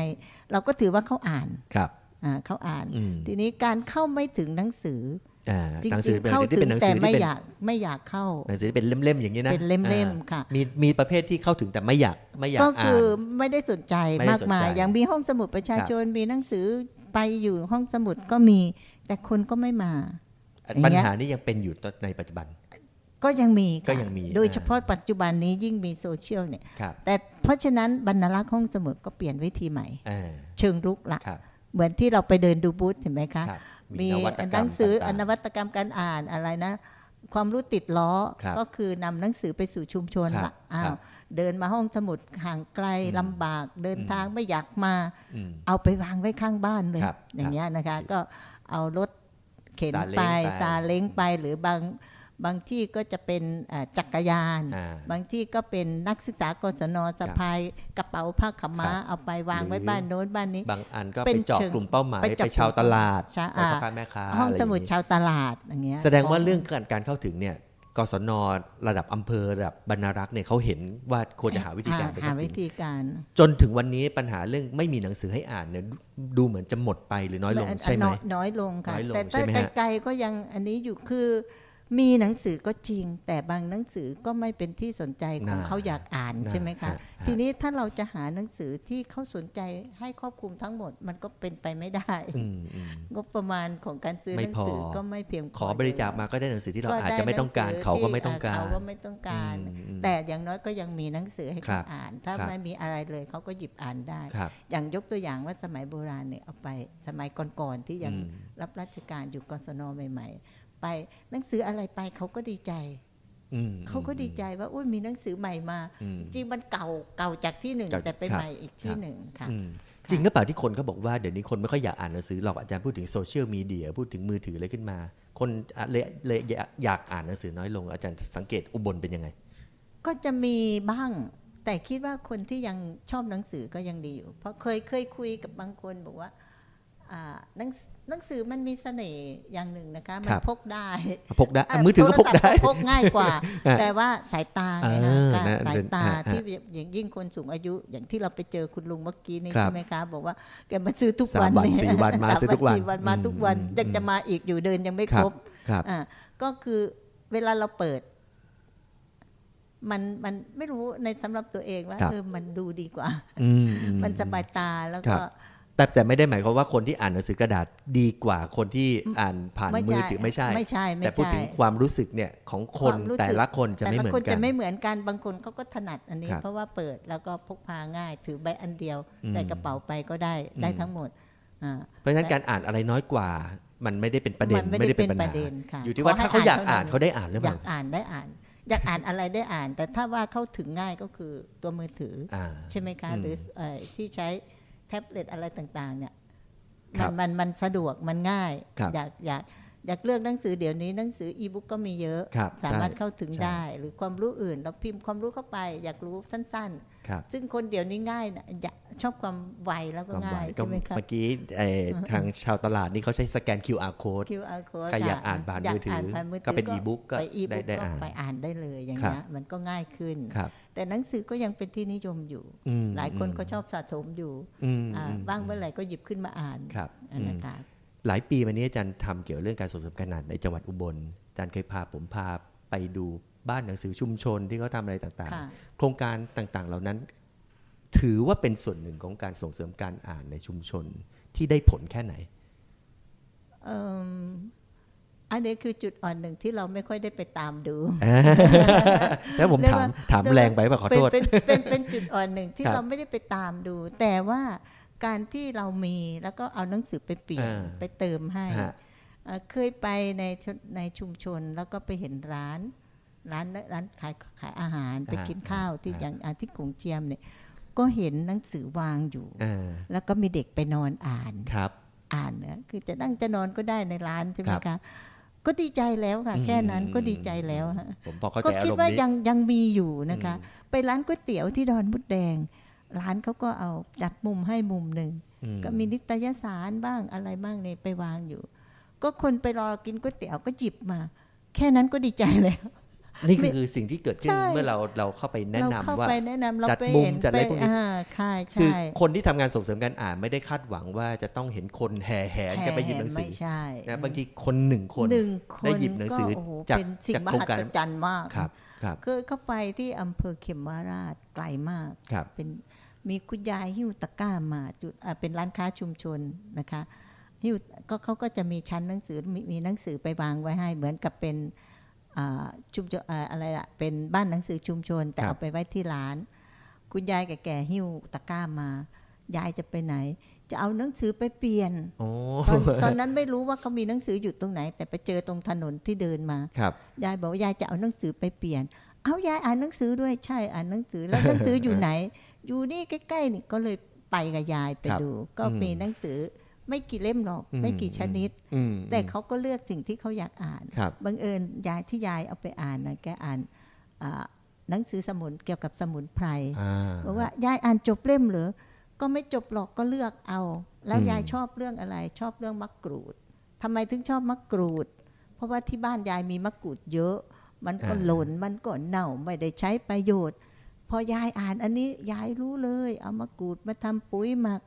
[SPEAKER 2] เราก็ถือว่าเขาอ่าน
[SPEAKER 1] ครับ
[SPEAKER 2] อ่าเขาอ่าน
[SPEAKER 1] อืม
[SPEAKER 2] ทีนี้การเข้าไม่ถึงหนังสือ
[SPEAKER 1] อ่า
[SPEAKER 2] จริ
[SPEAKER 1] หนังสื
[SPEAKER 2] ง
[SPEAKER 1] อเป็น
[SPEAKER 2] ๆเข้า
[SPEAKER 1] ที่
[SPEAKER 2] ถึ
[SPEAKER 1] เป็
[SPEAKER 2] ง
[SPEAKER 1] นหนัง
[SPEAKER 2] แต่
[SPEAKER 1] สือ
[SPEAKER 2] ไม่
[SPEAKER 1] ที่เป็น
[SPEAKER 2] อยากไม่อยากเข้า
[SPEAKER 1] หนังสือที่เป็นเล่มๆอย่างนี้นะ
[SPEAKER 2] เป็นเล่ม
[SPEAKER 1] อ่า
[SPEAKER 2] ๆค่ะ
[SPEAKER 1] มีมีประเภทที่เข้าถึงแต่ไม่อยากไม่อยาก
[SPEAKER 2] ก็
[SPEAKER 1] อ่า
[SPEAKER 2] คือนไม่ได้สนใจ
[SPEAKER 1] ไม่ได้
[SPEAKER 2] มากมาย
[SPEAKER 1] สนใจ
[SPEAKER 2] อย่างมีห้องสมุดประชาชนมีหนังสือไปอยู่ห้องสมุดก็มี แต่คนก็ไม่มาอย่าง
[SPEAKER 1] ปัญ
[SPEAKER 2] เงี้ย
[SPEAKER 1] หานี้ยังเป็นอยู่ในปัจจุบัน
[SPEAKER 2] ก็ยังมีค่ะ
[SPEAKER 1] ก็ยังมี
[SPEAKER 2] โดย
[SPEAKER 1] อ่า
[SPEAKER 2] เฉพาะปัจจุบันนี้ยิ่งมีโซเชียลเนี่ย
[SPEAKER 1] ครับ
[SPEAKER 2] แต่เพราะฉะนั้นบรรลักษ์ห้องสมุดก็เปลี่ยนวิธีใหม่
[SPEAKER 1] อ่า
[SPEAKER 2] เชิงรุกละ
[SPEAKER 1] ครับ
[SPEAKER 2] เหมือนที่เราไปเดินดูบูธเห็นไหมคะ
[SPEAKER 1] ครับ
[SPEAKER 2] มี
[SPEAKER 1] นวัตกรรม
[SPEAKER 2] หนังสือ
[SPEAKER 1] ต่างๆ
[SPEAKER 2] นวัตกรรมการอ่านอะไรนะ ความรู้ติดล้อ
[SPEAKER 1] ครับ
[SPEAKER 2] ก็คือนำหนังสือไปสู่ชุมชน
[SPEAKER 1] ครับ
[SPEAKER 2] ละอ้า
[SPEAKER 1] ครั
[SPEAKER 2] ว
[SPEAKER 1] บ
[SPEAKER 2] เดินมาห้องสมุดห่างไกล
[SPEAKER 1] อืม
[SPEAKER 2] ลำบากเดิน
[SPEAKER 1] อืม
[SPEAKER 2] ทางไม่อยากมา
[SPEAKER 1] อืม
[SPEAKER 2] เอาไปวางไว้ข้างบ้านเลย
[SPEAKER 1] ครับ
[SPEAKER 2] อย่างเงี้ยนะคะ ก็เอารถเข็น
[SPEAKER 1] ซาเล้ง
[SPEAKER 2] ไป
[SPEAKER 1] ไป
[SPEAKER 2] ซาเล้งไปหรือบางบางที่ก็จะเป็นเอ่อจักรยาน
[SPEAKER 1] อ่า
[SPEAKER 2] บางที่ก็เป็นนักศึกษากศนสะพายกระเป๋าผ้าขาวม้า
[SPEAKER 1] ครับ
[SPEAKER 2] เอาไปวางไว้
[SPEAKER 1] หรือ
[SPEAKER 2] บ้านโน้นบ้านนี้
[SPEAKER 1] บางอันก็
[SPEAKER 2] เป็
[SPEAKER 1] ไป
[SPEAKER 2] น
[SPEAKER 1] เจาะ
[SPEAKER 2] เชิง
[SPEAKER 1] กลุ่มเป้าหมาย
[SPEAKER 2] ไป
[SPEAKER 1] ไป
[SPEAKER 2] เจาะ
[SPEAKER 1] ชาวตลาด
[SPEAKER 2] ใช่
[SPEAKER 1] ไปพ่อค้าแม่ค้า
[SPEAKER 2] ห้องะ
[SPEAKER 1] ไร
[SPEAKER 2] สมุด
[SPEAKER 1] ย่านี้
[SPEAKER 2] ชาวตลาดอย่างเงี้ย
[SPEAKER 1] แสดงว่า
[SPEAKER 2] ข
[SPEAKER 1] เรื่องการการเข้าถึงเนี่ย กศนระดับอำเภอระดับบรรณารักษ์เนี่ยเขาเห็นว่าควรจะหาวิธีการไป
[SPEAKER 2] หา
[SPEAKER 1] เข้าถึ
[SPEAKER 2] วิ
[SPEAKER 1] ง
[SPEAKER 2] ธีการ
[SPEAKER 1] จนถึงวันนี้ปัญหาเรื่องไม่มีหนังสือให้อ่านเนี่ยดูเหมือนจะหมดไปหรือน้อยลง
[SPEAKER 2] อัน
[SPEAKER 1] ใช่ไหม
[SPEAKER 2] น้อยน้อยลงค่ะ
[SPEAKER 1] น้อยลง
[SPEAKER 2] แต่
[SPEAKER 1] ใช่ไหมฮะ
[SPEAKER 2] ไกลๆก็ยังอันนี้อยู่คือ มีหนังสือก็จริง แต่บางหนังสือก็ไม่เป็นที่สนใจของ
[SPEAKER 1] น่า
[SPEAKER 2] เขาอยากอ่าน
[SPEAKER 1] น่า
[SPEAKER 2] ใช่ไหมคะ
[SPEAKER 1] ฮะ
[SPEAKER 2] ทีนี้ถ้าเราจะหาหนังสือที่เขาสนใจให้ครอบคลุมทั้งหมดมันก็เป็นไปไม่ได้
[SPEAKER 1] อืมอืม
[SPEAKER 2] งบประมาณของการซื้อ
[SPEAKER 1] ไม่
[SPEAKER 2] หนังสือ
[SPEAKER 1] พอ
[SPEAKER 2] ก็ไม่เพียงพอ
[SPEAKER 1] ขอบริจาคมาก็ได้หนังสือที่เราอาจ
[SPEAKER 2] ด้
[SPEAKER 1] จะไม่ต้องการ
[SPEAKER 2] หนัสื
[SPEAKER 1] เขาก็ไม่ต้องการ
[SPEAKER 2] เขาก็ไม่ต้องการ
[SPEAKER 1] อืมอืม
[SPEAKER 2] แต่อย่างน้อยก็ยังมีหนังสือให้
[SPEAKER 1] ครั
[SPEAKER 2] เขา
[SPEAKER 1] บ
[SPEAKER 2] อ่าน ถ้า
[SPEAKER 1] ครับ
[SPEAKER 2] ไม่มีอะไรเลยเขาก็หยิบอ่านได้
[SPEAKER 1] ครับ
[SPEAKER 2] อย่างยกตัวอย่างว่าสมัยโบราณเนี่ยเอาไปสมัยก่อนๆที่ยัง
[SPEAKER 1] อืม
[SPEAKER 2] รับราชการอยู่กศนใหม่ ๆ ไป หนังสืออะไรไปเขาก็ดีใจ
[SPEAKER 1] อืม
[SPEAKER 2] เขาก็ดีใจว่าอุ้ยมีหนังสือใหม่มา
[SPEAKER 1] อืม
[SPEAKER 2] จริงๆมันเก่าเก่าจากที่หนึ่ง
[SPEAKER 1] เก่า
[SPEAKER 2] แต่เป็น
[SPEAKER 1] ครับ
[SPEAKER 2] ใหม่อีกที่
[SPEAKER 1] ครับ
[SPEAKER 2] หนึ่งค่ะ
[SPEAKER 1] อืมจริงหรือเปล่าที่คนเขาบอกว่าเดี๋ยวนี้คนไม่ค่อยอยากอ่านหนังสือหรอกอาจารย์พูดถึงโซเชียลมีเดียพูดถึงมือถืออะไรขึ้นมา คนอะเลยเลยอยากอ่านหนังสือน้อยลง อาจารย์สังเกตอุบลเป็นยังไง
[SPEAKER 2] ก็จะมีบ้าง แต่คิดว่าคนที่ยังชอบหนังสือก็ยังดีอยู่ เพราะเคยเคยคุยกับบางคนบอกว่าอ่า หนังหนังสือมันมีเสน่ห์อย่างหนึ่งนะคะ มั
[SPEAKER 1] คนรับ
[SPEAKER 2] พกได้
[SPEAKER 1] พกได้อะมือถือก็พกได้
[SPEAKER 2] โทรศัพท์พกง่ายกว่า
[SPEAKER 1] อะ
[SPEAKER 2] แต่ว่าสายตาไง
[SPEAKER 1] เอ
[SPEAKER 2] คะ
[SPEAKER 1] อ
[SPEAKER 2] การ
[SPEAKER 1] นะ
[SPEAKER 2] สายตา
[SPEAKER 1] อะอะ
[SPEAKER 2] ที่อย่างยิ่งคนสูงอายุ อย่างที่เราไปเจอคุณลุงเมื่อกี้นี่
[SPEAKER 1] ครับ
[SPEAKER 2] ใช่ไหมคะ บอกว่าแกมาซื้อทุก
[SPEAKER 1] สาม
[SPEAKER 2] วัน
[SPEAKER 1] วัน
[SPEAKER 2] เย
[SPEAKER 1] สี่วันมา
[SPEAKER 2] ส
[SPEAKER 1] ซื้อทุกวัน
[SPEAKER 2] สี่วันมาทุกวัน
[SPEAKER 1] อืม
[SPEAKER 2] ยังจะมาอีกอยู่เดินยังไม่
[SPEAKER 1] ครั
[SPEAKER 2] ค
[SPEAKER 1] บ
[SPEAKER 2] รบ
[SPEAKER 1] ครับ
[SPEAKER 2] อ่าก็คือเวลาเราเปิดมันมันไม่รู้ในสำหรับตัวเองว่า
[SPEAKER 1] ครับ
[SPEAKER 2] เออมันดูดีกว่า
[SPEAKER 1] อืมอื
[SPEAKER 2] มันสบายตาแล้ว
[SPEAKER 1] ครั
[SPEAKER 2] ก็
[SPEAKER 1] บ แต่แต่ไม่ได้หมายความว่าคนที่อ่านหนังสือกระดาษดีกว่าคนที่อ่านผ่าน
[SPEAKER 2] ไม่
[SPEAKER 1] มื
[SPEAKER 2] ใช่
[SPEAKER 1] อถือไม่ใช่
[SPEAKER 2] ไม่ใช่ไม่
[SPEAKER 1] แต่พูด
[SPEAKER 2] ใช่
[SPEAKER 1] ถึงความรู้สึกเนี่ยของคน
[SPEAKER 2] ความรู้สึก
[SPEAKER 1] แต่ละคนจะไม่เหมือน
[SPEAKER 2] แต่ลคน
[SPEAKER 1] กั
[SPEAKER 2] จะ
[SPEAKER 1] น
[SPEAKER 2] ไม่เหมือนกันบางคนเขาก็ถนัดอันนี้
[SPEAKER 1] ครับ
[SPEAKER 2] เพราะว่าเปิดแล้วก็พกพาง่าย ถือใบอันเดียว
[SPEAKER 1] อืม
[SPEAKER 2] ใส่กระเป๋าไปก็ได้ได้
[SPEAKER 1] อืม
[SPEAKER 2] ทั้งหมดอ่า
[SPEAKER 1] เพราะฉะนั้นการอ่านอะไรน้อยกว่า มันไม่ได้เป็นประเด็น
[SPEAKER 2] มันไม่ได้เป็น
[SPEAKER 1] ปัญ
[SPEAKER 2] ป
[SPEAKER 1] หา
[SPEAKER 2] ระเด็นค่ะ
[SPEAKER 1] อยู่ที่ว่า
[SPEAKER 2] ขอให้
[SPEAKER 1] ถ้าเขาอยาก
[SPEAKER 2] อ่า
[SPEAKER 1] อ่านน
[SPEAKER 2] เท่านั้น
[SPEAKER 1] เขาได้อ่านหรือ
[SPEAKER 2] อ
[SPEAKER 1] เป
[SPEAKER 2] ยา
[SPEAKER 1] ล่า
[SPEAKER 2] กอ่านได้อ่านอยากอ่านอะไรได้อ่าน แต่ถ้าว่าเข้าถึงง่ายก็คือตัวมือถือ
[SPEAKER 1] อ่า
[SPEAKER 2] ใช่ไหมคะ
[SPEAKER 1] อืม
[SPEAKER 2] หรือเอ่อที่ใช้ แท็บเล็ตอะไรต่างๆเนี่ย
[SPEAKER 1] ครั
[SPEAKER 2] มั
[SPEAKER 1] บ
[SPEAKER 2] นมันมันสะดวกมันง่าย
[SPEAKER 1] ครับ
[SPEAKER 2] อยากอยาก อยากเลือกหนังสือเดี๋ยวนี้หนังสืออีบุ๊กก็มีเยอะ
[SPEAKER 1] ครับ
[SPEAKER 2] สามารถ
[SPEAKER 1] ใช่
[SPEAKER 2] เข้าถึง
[SPEAKER 1] ใช่
[SPEAKER 2] ได้ หรือความรู้อื่นเราพิมพ์ความรู้เข้าไป อยากรู้สั้น
[SPEAKER 1] ครับ
[SPEAKER 2] ๆซึ่งคนเดี๋ยวนี้ง่ายนะอยากชอบความไวแล้วก็
[SPEAKER 1] ความไว
[SPEAKER 2] ง่าย
[SPEAKER 1] ก็
[SPEAKER 2] ใช่ไหมคะ
[SPEAKER 1] เมื่อกี้เอ่อทางชาวตลาดนี่เขาใช้สแกน QR code
[SPEAKER 2] QR code
[SPEAKER 1] ใครอยาก
[SPEAKER 2] ค่ะ
[SPEAKER 1] อ่านผ่าน
[SPEAKER 2] ย
[SPEAKER 1] มือถือ
[SPEAKER 2] ผ่านมือถื
[SPEAKER 1] ก็เป็น e-book ก็
[SPEAKER 2] ไป e
[SPEAKER 1] ได้
[SPEAKER 2] บุ๊ก
[SPEAKER 1] ได้
[SPEAKER 2] ก็
[SPEAKER 1] อ่าน
[SPEAKER 2] ไปอ่านได้เลยอย่าง
[SPEAKER 1] ครับ
[SPEAKER 2] เงี้ยมันก็ง่ายขึ้น
[SPEAKER 1] ครับ
[SPEAKER 2] แต่หนังสือก็ยังเป็นที่นิยมอยู่
[SPEAKER 1] อืม
[SPEAKER 2] หลายคนก็ชอบสะสมอยู่
[SPEAKER 1] อืม
[SPEAKER 2] อ่า
[SPEAKER 1] อืม
[SPEAKER 2] บ้างเมื่อไหร่ก็หยิบขึ้นมาอ่าน
[SPEAKER 1] ครับ
[SPEAKER 2] อ่า
[SPEAKER 1] อืม
[SPEAKER 2] นะคะ
[SPEAKER 1] หลายปีมานี้อาจารย์ทำเกี่ยวเรื่องการส่งเสริมการอ่านในจังหวัดอุบลอาจารย์เคยพาผมพาไปดูบ้านหนังสือชุมชนที่เขาทำอะไรต่าง
[SPEAKER 2] ค่ะ
[SPEAKER 1] ๆโครงการต่างๆ เหล่านั้น ถือว่าเป็นส่วนหนึ่งของการส่งเสริมการอ่านในชุมชนที่ได้ผลแค่ไหน
[SPEAKER 2] เอิ่มอันนี้คือจุดอ่อนหนึ่งที่เราไม่ค่อยได้ไปตามดู
[SPEAKER 1] แล้วผม
[SPEAKER 2] เรียก
[SPEAKER 1] ถาม
[SPEAKER 2] ว่า
[SPEAKER 1] ถาม
[SPEAKER 2] เรียกว่า
[SPEAKER 1] แรงไปป่ะขอ
[SPEAKER 2] เป็น
[SPEAKER 1] โทษ
[SPEAKER 2] เป็นเป็นเป็นจุดอ่อนหนึ่งที่
[SPEAKER 1] ครับ
[SPEAKER 2] เราไม่ได้ไปตามดู แต่ว่า การที่เรามีแล้วก็เอาหนังสือไปเปลี่ยน
[SPEAKER 1] อ่า
[SPEAKER 2] ไปเติมให้
[SPEAKER 1] ฮะ
[SPEAKER 2] เอ่อเคยไปในชุในชุมชนแล้วก็ไปเห็นร้านร้านร้านขายขายอาหารไปกินข้าวที่อย่างอาที่กงเจียมเนี่ยก็เห็นหนังสือวางอยู่
[SPEAKER 1] อ่า
[SPEAKER 2] แล้วก็มีเด็กไปนอนอ่าน
[SPEAKER 1] ครับ
[SPEAKER 2] อ่านเนี่ยคือจะนั่งจะนอนก็ได้ในร้านใช่ไหม
[SPEAKER 1] ครั
[SPEAKER 2] คะ
[SPEAKER 1] บ
[SPEAKER 2] ก็ดีใจแล้วค่ะ
[SPEAKER 1] อืม
[SPEAKER 2] แค่นั้นก็ดีใจแล้วฮะ
[SPEAKER 1] ผมพอเข้า
[SPEAKER 2] ก็
[SPEAKER 1] ใจอา
[SPEAKER 2] คิด
[SPEAKER 1] รมณ์
[SPEAKER 2] ว่า
[SPEAKER 1] นี้
[SPEAKER 2] ยังยังมีอยู่นะคะ ไปร้านก๋วยเตี๋ยวที่ดอนมุดแดง ร้านเขาก็เอาจัดมุมให้มุมหนึ่ง
[SPEAKER 1] อืม
[SPEAKER 2] ก็มีนิตยสารบ้างอะไรบ้างเนี่ยไปวางอยู่ ก็คนไปรอกินก๋วยเตี๋ยวก็หยิบมา แค่นั้นก็ดีใจแล้ว
[SPEAKER 1] นี่คือคือสิ่งที่เกิดขึ้น
[SPEAKER 2] ใช่
[SPEAKER 1] เมื่อเราเราเข้าไปแนะ
[SPEAKER 2] เรา
[SPEAKER 1] นำ
[SPEAKER 2] เข้า
[SPEAKER 1] ว่า
[SPEAKER 2] ไปแนะนำเรา
[SPEAKER 1] จัด
[SPEAKER 2] ไป
[SPEAKER 1] มุม
[SPEAKER 2] เห็น
[SPEAKER 1] จัดอะไร
[SPEAKER 2] ไป
[SPEAKER 1] พวกนี้
[SPEAKER 2] อ่าใช่
[SPEAKER 1] คือ
[SPEAKER 2] ใช่
[SPEAKER 1] คนที่ทำงานส่งเสริมการอ่านไม่ได้คาดหวังว่าจะต้องเห็นคนแห่แหนกันไปหยิบหนังสื
[SPEAKER 2] ไม่
[SPEAKER 1] อ
[SPEAKER 2] ใช่
[SPEAKER 1] นะบางทีคนหนึ่งคน
[SPEAKER 2] หนึ่งคน
[SPEAKER 1] ได้หยิบหนังสือ
[SPEAKER 2] ก็โโห
[SPEAKER 1] จาก
[SPEAKER 2] เป็นสิ่ง
[SPEAKER 1] จาก
[SPEAKER 2] ม
[SPEAKER 1] โครง
[SPEAKER 2] หั
[SPEAKER 1] การ
[SPEAKER 2] ศจรรย์มาก
[SPEAKER 1] ครับครับ
[SPEAKER 2] เคยเข้าไปที่อำเภอเขมราชไกลมาก
[SPEAKER 1] ครับ
[SPEAKER 2] เป็น มีคุณยายหิ้วตะกร้ามาจุดอ่าเป็นร้านค้าชุมชนนะคะหิ้วก็เขาก็จะมีชั้นหนังสือมีมีหนังสือไปวางไว้ให้ เหมือนกับเป็นอ่าชุมชนอ่าอะไรล่ะเป็นบ้านหนังสือชุมชน แต่
[SPEAKER 1] ครับ
[SPEAKER 2] เอาไปไว้ที่ร้าน คุณยายแก่ๆหิ้วตะกร้ามายายจะไปไหน จะเอาหนังสือไปเปลี่ยน
[SPEAKER 1] โอ้
[SPEAKER 2] ตอนตอนนั้นไม่รู้ว่าเขามีหนังสืออยู่ตรงไหน แต่ไปเจอตรงถนนที่เดินมา
[SPEAKER 1] ครับ
[SPEAKER 2] ยายบอกว่ายายจะเอาหนังสือไปเปลี่ยน เอายายอ่านหนังสือด้วยใช่อ่านหนังสือแล้วหนังสืออยู่ไหน อยู่นี่ใกล้ๆนี่ก็เลยไปกับยายไป
[SPEAKER 1] ครับ
[SPEAKER 2] ดู ก็
[SPEAKER 1] อืม
[SPEAKER 2] มีหนังสือไม่กี่เล่มหรอก
[SPEAKER 1] อืม
[SPEAKER 2] ไม่กี่ชนิด
[SPEAKER 1] อืม
[SPEAKER 2] แต่เขาก็เลือกสิ่งที่เขาอยากอ่าน
[SPEAKER 1] ครับ
[SPEAKER 2] บังเอิญยายที่ยายเอาไปอ่านนะแกอ่านอ่าหนังสือสมุนเกี่ยวกับสมุนไพร
[SPEAKER 1] อ่า
[SPEAKER 2] บอกว่ายายอ่านจบเล่มเหรอก็ไม่จบหรอกก็เลือกเอา แล้ว
[SPEAKER 1] อืม
[SPEAKER 2] ยายชอบเรื่องอะไร ชอบเรื่องมะกรูดทำไมถึงชอบมะกรูด เพราะว่าที่บ้านยายมีมะกรูดเยอะ มันก็หล่นมันก็เน่าไม่ได้ใช้ประโยชน์พ อยายอ่านอันนี้ยายรู้เลย เอามะกรูดมาทำปุ๋ยหมัก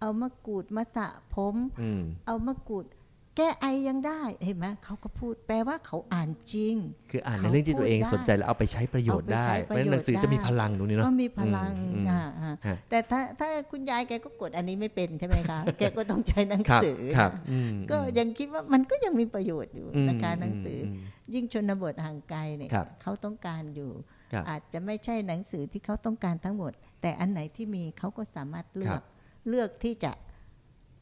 [SPEAKER 2] เอามะกรูดมาสระผม
[SPEAKER 1] อืม
[SPEAKER 2] เอามะกรูด แก้ไอยังได้เห็นไหมเขาก็พูดแปลว่าเขาอ่านจริง
[SPEAKER 1] คืออ่านใน
[SPEAKER 2] เขา
[SPEAKER 1] เรื่องที่ตัวเอง
[SPEAKER 2] พูดได้
[SPEAKER 1] สนใจแล้วเอาไปใช้ประโยชน์
[SPEAKER 2] เอาไป
[SPEAKER 1] ได้
[SPEAKER 2] ใช้
[SPEAKER 1] เพ
[SPEAKER 2] ประ
[SPEAKER 1] ราะฉะนั้น
[SPEAKER 2] โยชน์
[SPEAKER 1] หนังสือจะมี
[SPEAKER 2] ได้
[SPEAKER 1] พลังตรงนี้เนาะ
[SPEAKER 2] ก็มีพลัง
[SPEAKER 1] อืม
[SPEAKER 2] อ่าอ่า
[SPEAKER 1] ฮะ
[SPEAKER 2] แต่ถ้าถ้าคุณยายแกก็กดอันนี้ไม่เป็นใช่ไหมคะแกก็ต้องใช้หนัง
[SPEAKER 1] ครับ
[SPEAKER 2] สือ
[SPEAKER 1] ครับอืม
[SPEAKER 2] ก็ยังคิดว่ามันก็ยังมีประโยชน์อยู่
[SPEAKER 1] อืม
[SPEAKER 2] นะคะหนังสืออ
[SPEAKER 1] ม
[SPEAKER 2] ยิ่งชนบทห่างไกลเนี่ย
[SPEAKER 1] ครับ
[SPEAKER 2] เขาต้องการอยู่
[SPEAKER 1] ครับ
[SPEAKER 2] อาจจะไม่ใช่หนังสือที่เขาต้องการทั้งหมด แต่อันไหนที่มีเขาก็สามารถเลื
[SPEAKER 1] ค
[SPEAKER 2] อ
[SPEAKER 1] รั
[SPEAKER 2] ก
[SPEAKER 1] บ
[SPEAKER 2] เลือกที่จะ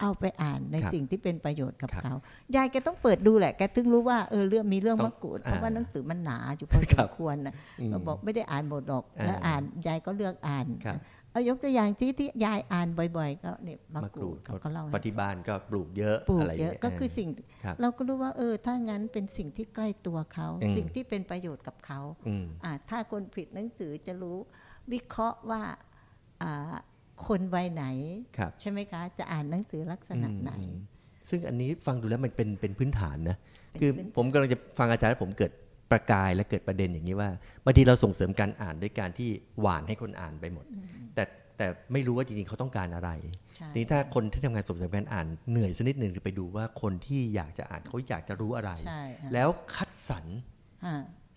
[SPEAKER 2] เอาไปอ่านใน
[SPEAKER 1] ครับ
[SPEAKER 2] สิ่งที่เป็นประโยชน์กับ
[SPEAKER 1] ครับ
[SPEAKER 2] เขา ยายแกต้องเปิดดูแหละ แกถึงรู้ว่าเออเรื่องมีเรื่อง
[SPEAKER 1] ต้อง
[SPEAKER 2] มะกรูด
[SPEAKER 1] อ่า
[SPEAKER 2] เพราะว่าหนังสือมันหนาอยู่พอ
[SPEAKER 1] ค
[SPEAKER 2] ส
[SPEAKER 1] รั
[SPEAKER 2] ม
[SPEAKER 1] บ
[SPEAKER 2] ควรนะ
[SPEAKER 1] อืม
[SPEAKER 2] ก็บอกไม่ได้อ่านหมดหรอก
[SPEAKER 1] อ่า
[SPEAKER 2] แล้วอ่านยายก็เลือกอ่าน
[SPEAKER 1] ครับ
[SPEAKER 2] เอายกตัวอย่างที่ที่ยายอ่านบ่อยๆ ก็เนี่ยมะ
[SPEAKER 1] มะ
[SPEAKER 2] ก
[SPEAKER 1] ก
[SPEAKER 2] รู
[SPEAKER 1] รู
[SPEAKER 2] ด
[SPEAKER 1] ด
[SPEAKER 2] เขาก็เล่า
[SPEAKER 1] ป
[SPEAKER 2] ให้
[SPEAKER 1] ฏิบ้านก็ปลูกเยอะ
[SPEAKER 2] ปลูก
[SPEAKER 1] อะไร
[SPEAKER 2] เยอะ
[SPEAKER 1] งี้
[SPEAKER 2] ก็คือสิ่ง
[SPEAKER 1] ครับ
[SPEAKER 2] เราก็รู้ว่าเออ ถ้างั้นเป็นสิ่งที่ใกล้ตัวเขา
[SPEAKER 1] อืม
[SPEAKER 2] สิ่งที่เป็นประโยชน์กับเขา
[SPEAKER 1] อืม
[SPEAKER 2] อ่าถ้าคนผิดหนังสือจะรู้วิเคราะห์ว่าอ่าคนวัยไหน
[SPEAKER 1] ครับ
[SPEAKER 2] ใช่ไหมคะ จะอ่านหนังสือลักษณะไหน
[SPEAKER 1] อืมซึ่งอันนี้ฟังดูแล้วมันเป็นเป็นพื้นฐานนะ
[SPEAKER 2] เป็น
[SPEAKER 1] คือ
[SPEAKER 2] พื้น
[SPEAKER 1] ผมกำลังจะฟังอาจารย์แล้วผมเกิดประกายและเกิดประเด็นอย่างนี้ว่าบางทีเราส่งเสริมการอ่านด้วยการที่หวานให้คนอ่านไปหมด แต่แต่ไม่รู้ว่าจริงๆเขาต้องการอะไร
[SPEAKER 2] ใช่
[SPEAKER 1] ทีนี้ถ้าคนที่ทำงานส่งเสริมการอ่านเหนื่อยสักนิดหนึ่งคือไปดูว่าคนที่อยากจะอ่านเขาอยากจะรู้อะไร
[SPEAKER 2] ใช่ฮะ
[SPEAKER 1] แล้วคัดสรร
[SPEAKER 2] ฮะ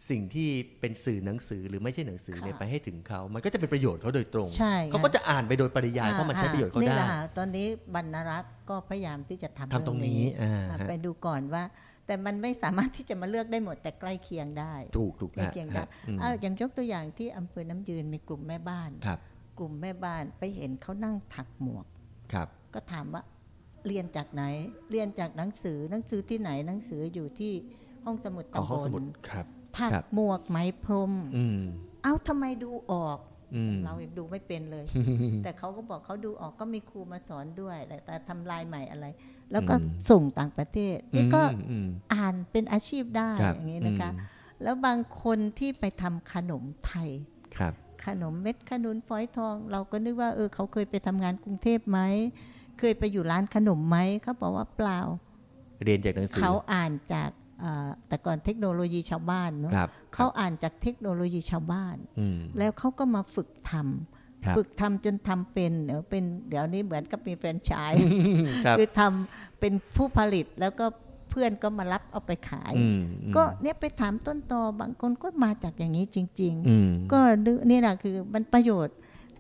[SPEAKER 1] สิ่งที่เป็นสื่อหนังสือหรือไม่ใช่หนังสือเนี่ย
[SPEAKER 2] ค่ะ
[SPEAKER 1] ไปให้ถึงเขา มันก็จะเป็นประโยชน์เขาโดยตรง
[SPEAKER 2] ใช่
[SPEAKER 1] เขาก็จะอ่านไปโดยปริยายเพราะมันใช้ประโยชน์เขา
[SPEAKER 2] นี่
[SPEAKER 1] ได้
[SPEAKER 2] แหละค่ะตอนนี้บรรณรักษ์ก็พยายามที่จะทำ
[SPEAKER 1] ทำตรงนี้
[SPEAKER 2] เอ
[SPEAKER 1] อ่า
[SPEAKER 2] อะ
[SPEAKER 1] ฮะ
[SPEAKER 2] ไปดูก่อนว่า แต่มันไม่สามารถที่จะมาเลือกได้หมดแต่ใกล้เคียงได้
[SPEAKER 1] ถูกถูก
[SPEAKER 2] ใกล้
[SPEAKER 1] ฮะ
[SPEAKER 2] เคียงได้
[SPEAKER 1] ฮะอืม
[SPEAKER 2] อ้าวอย่างยกตัวอย่างที่อำเภอน้ำยืนมีกลุ่มแม่บ้าน
[SPEAKER 1] ครับ
[SPEAKER 2] กลุ่มแม่บ้านไปเห็นเขานั่งถักหมวก
[SPEAKER 1] ครับ
[SPEAKER 2] ก็ถามว่าเรียนจากไหน เรียนจากหนังสือหนังสือที่ไหนหนังสืออยู่ที่ห้องสมุด
[SPEAKER 1] เอา
[SPEAKER 2] ตำ
[SPEAKER 1] ห้อง
[SPEAKER 2] บ
[SPEAKER 1] สมุ
[SPEAKER 2] ล
[SPEAKER 1] ดครับ
[SPEAKER 2] ถัก
[SPEAKER 1] ครับ
[SPEAKER 2] หมวกไหมพรม
[SPEAKER 1] อืม
[SPEAKER 2] เอ้าทำไมดูออก
[SPEAKER 1] อืม
[SPEAKER 2] เรายังดูไม่เป็นเลย แต่เขาก็บอกเขาดูออกก็มีครูมาสอนด้วย แต่แต่ทำลายใหม่อะไร แล้วก็
[SPEAKER 1] อืม
[SPEAKER 2] ส่งต่างประเทศ นี่ก็
[SPEAKER 1] อืมอืม
[SPEAKER 2] อ่านเป็นอาชีพได้
[SPEAKER 1] ครับ
[SPEAKER 2] อย่างนี้นะคะ
[SPEAKER 1] อืม
[SPEAKER 2] แล้วบางคนที่ไปทำขนมไทย
[SPEAKER 1] ครับ
[SPEAKER 2] ขนมเม็ดขนุนฝอยทอง เราก็นึกว่าเออเขาเคยไปทำงานกรุงเทพไหมเคยไปอยู่ร้านขนมไหมเขาบอกว่าเปล่า
[SPEAKER 1] เรียนจากหนังสือ
[SPEAKER 2] เขาอ่านจากอ่าแต่ก่อนเทคโนโลยีชาวบ้านเนาะ
[SPEAKER 1] ครับ
[SPEAKER 2] เขาอ่านจากเทคโนโลยีชาวบ้าน
[SPEAKER 1] อืม
[SPEAKER 2] แล้วเขาก็มาฝึกท
[SPEAKER 1] ครับำ
[SPEAKER 2] ฝึกทำจนทำเป็นเดี๋ยวเป็นเดี๋ยวนี้เหมือนกับมีแฟรนไชส์
[SPEAKER 1] ครับ
[SPEAKER 2] คือทำเป็นผู้ผลิตแล้วก็ เพื่อนก็มารับเอาไปขาย
[SPEAKER 1] อืมอืม
[SPEAKER 2] ก็เนี่ยไปถามต้นตอบางคนก็มาจากอย่างนี้จริงๆ
[SPEAKER 1] อืม
[SPEAKER 2] ก็นึกนี่แหละคือมันประโยชน์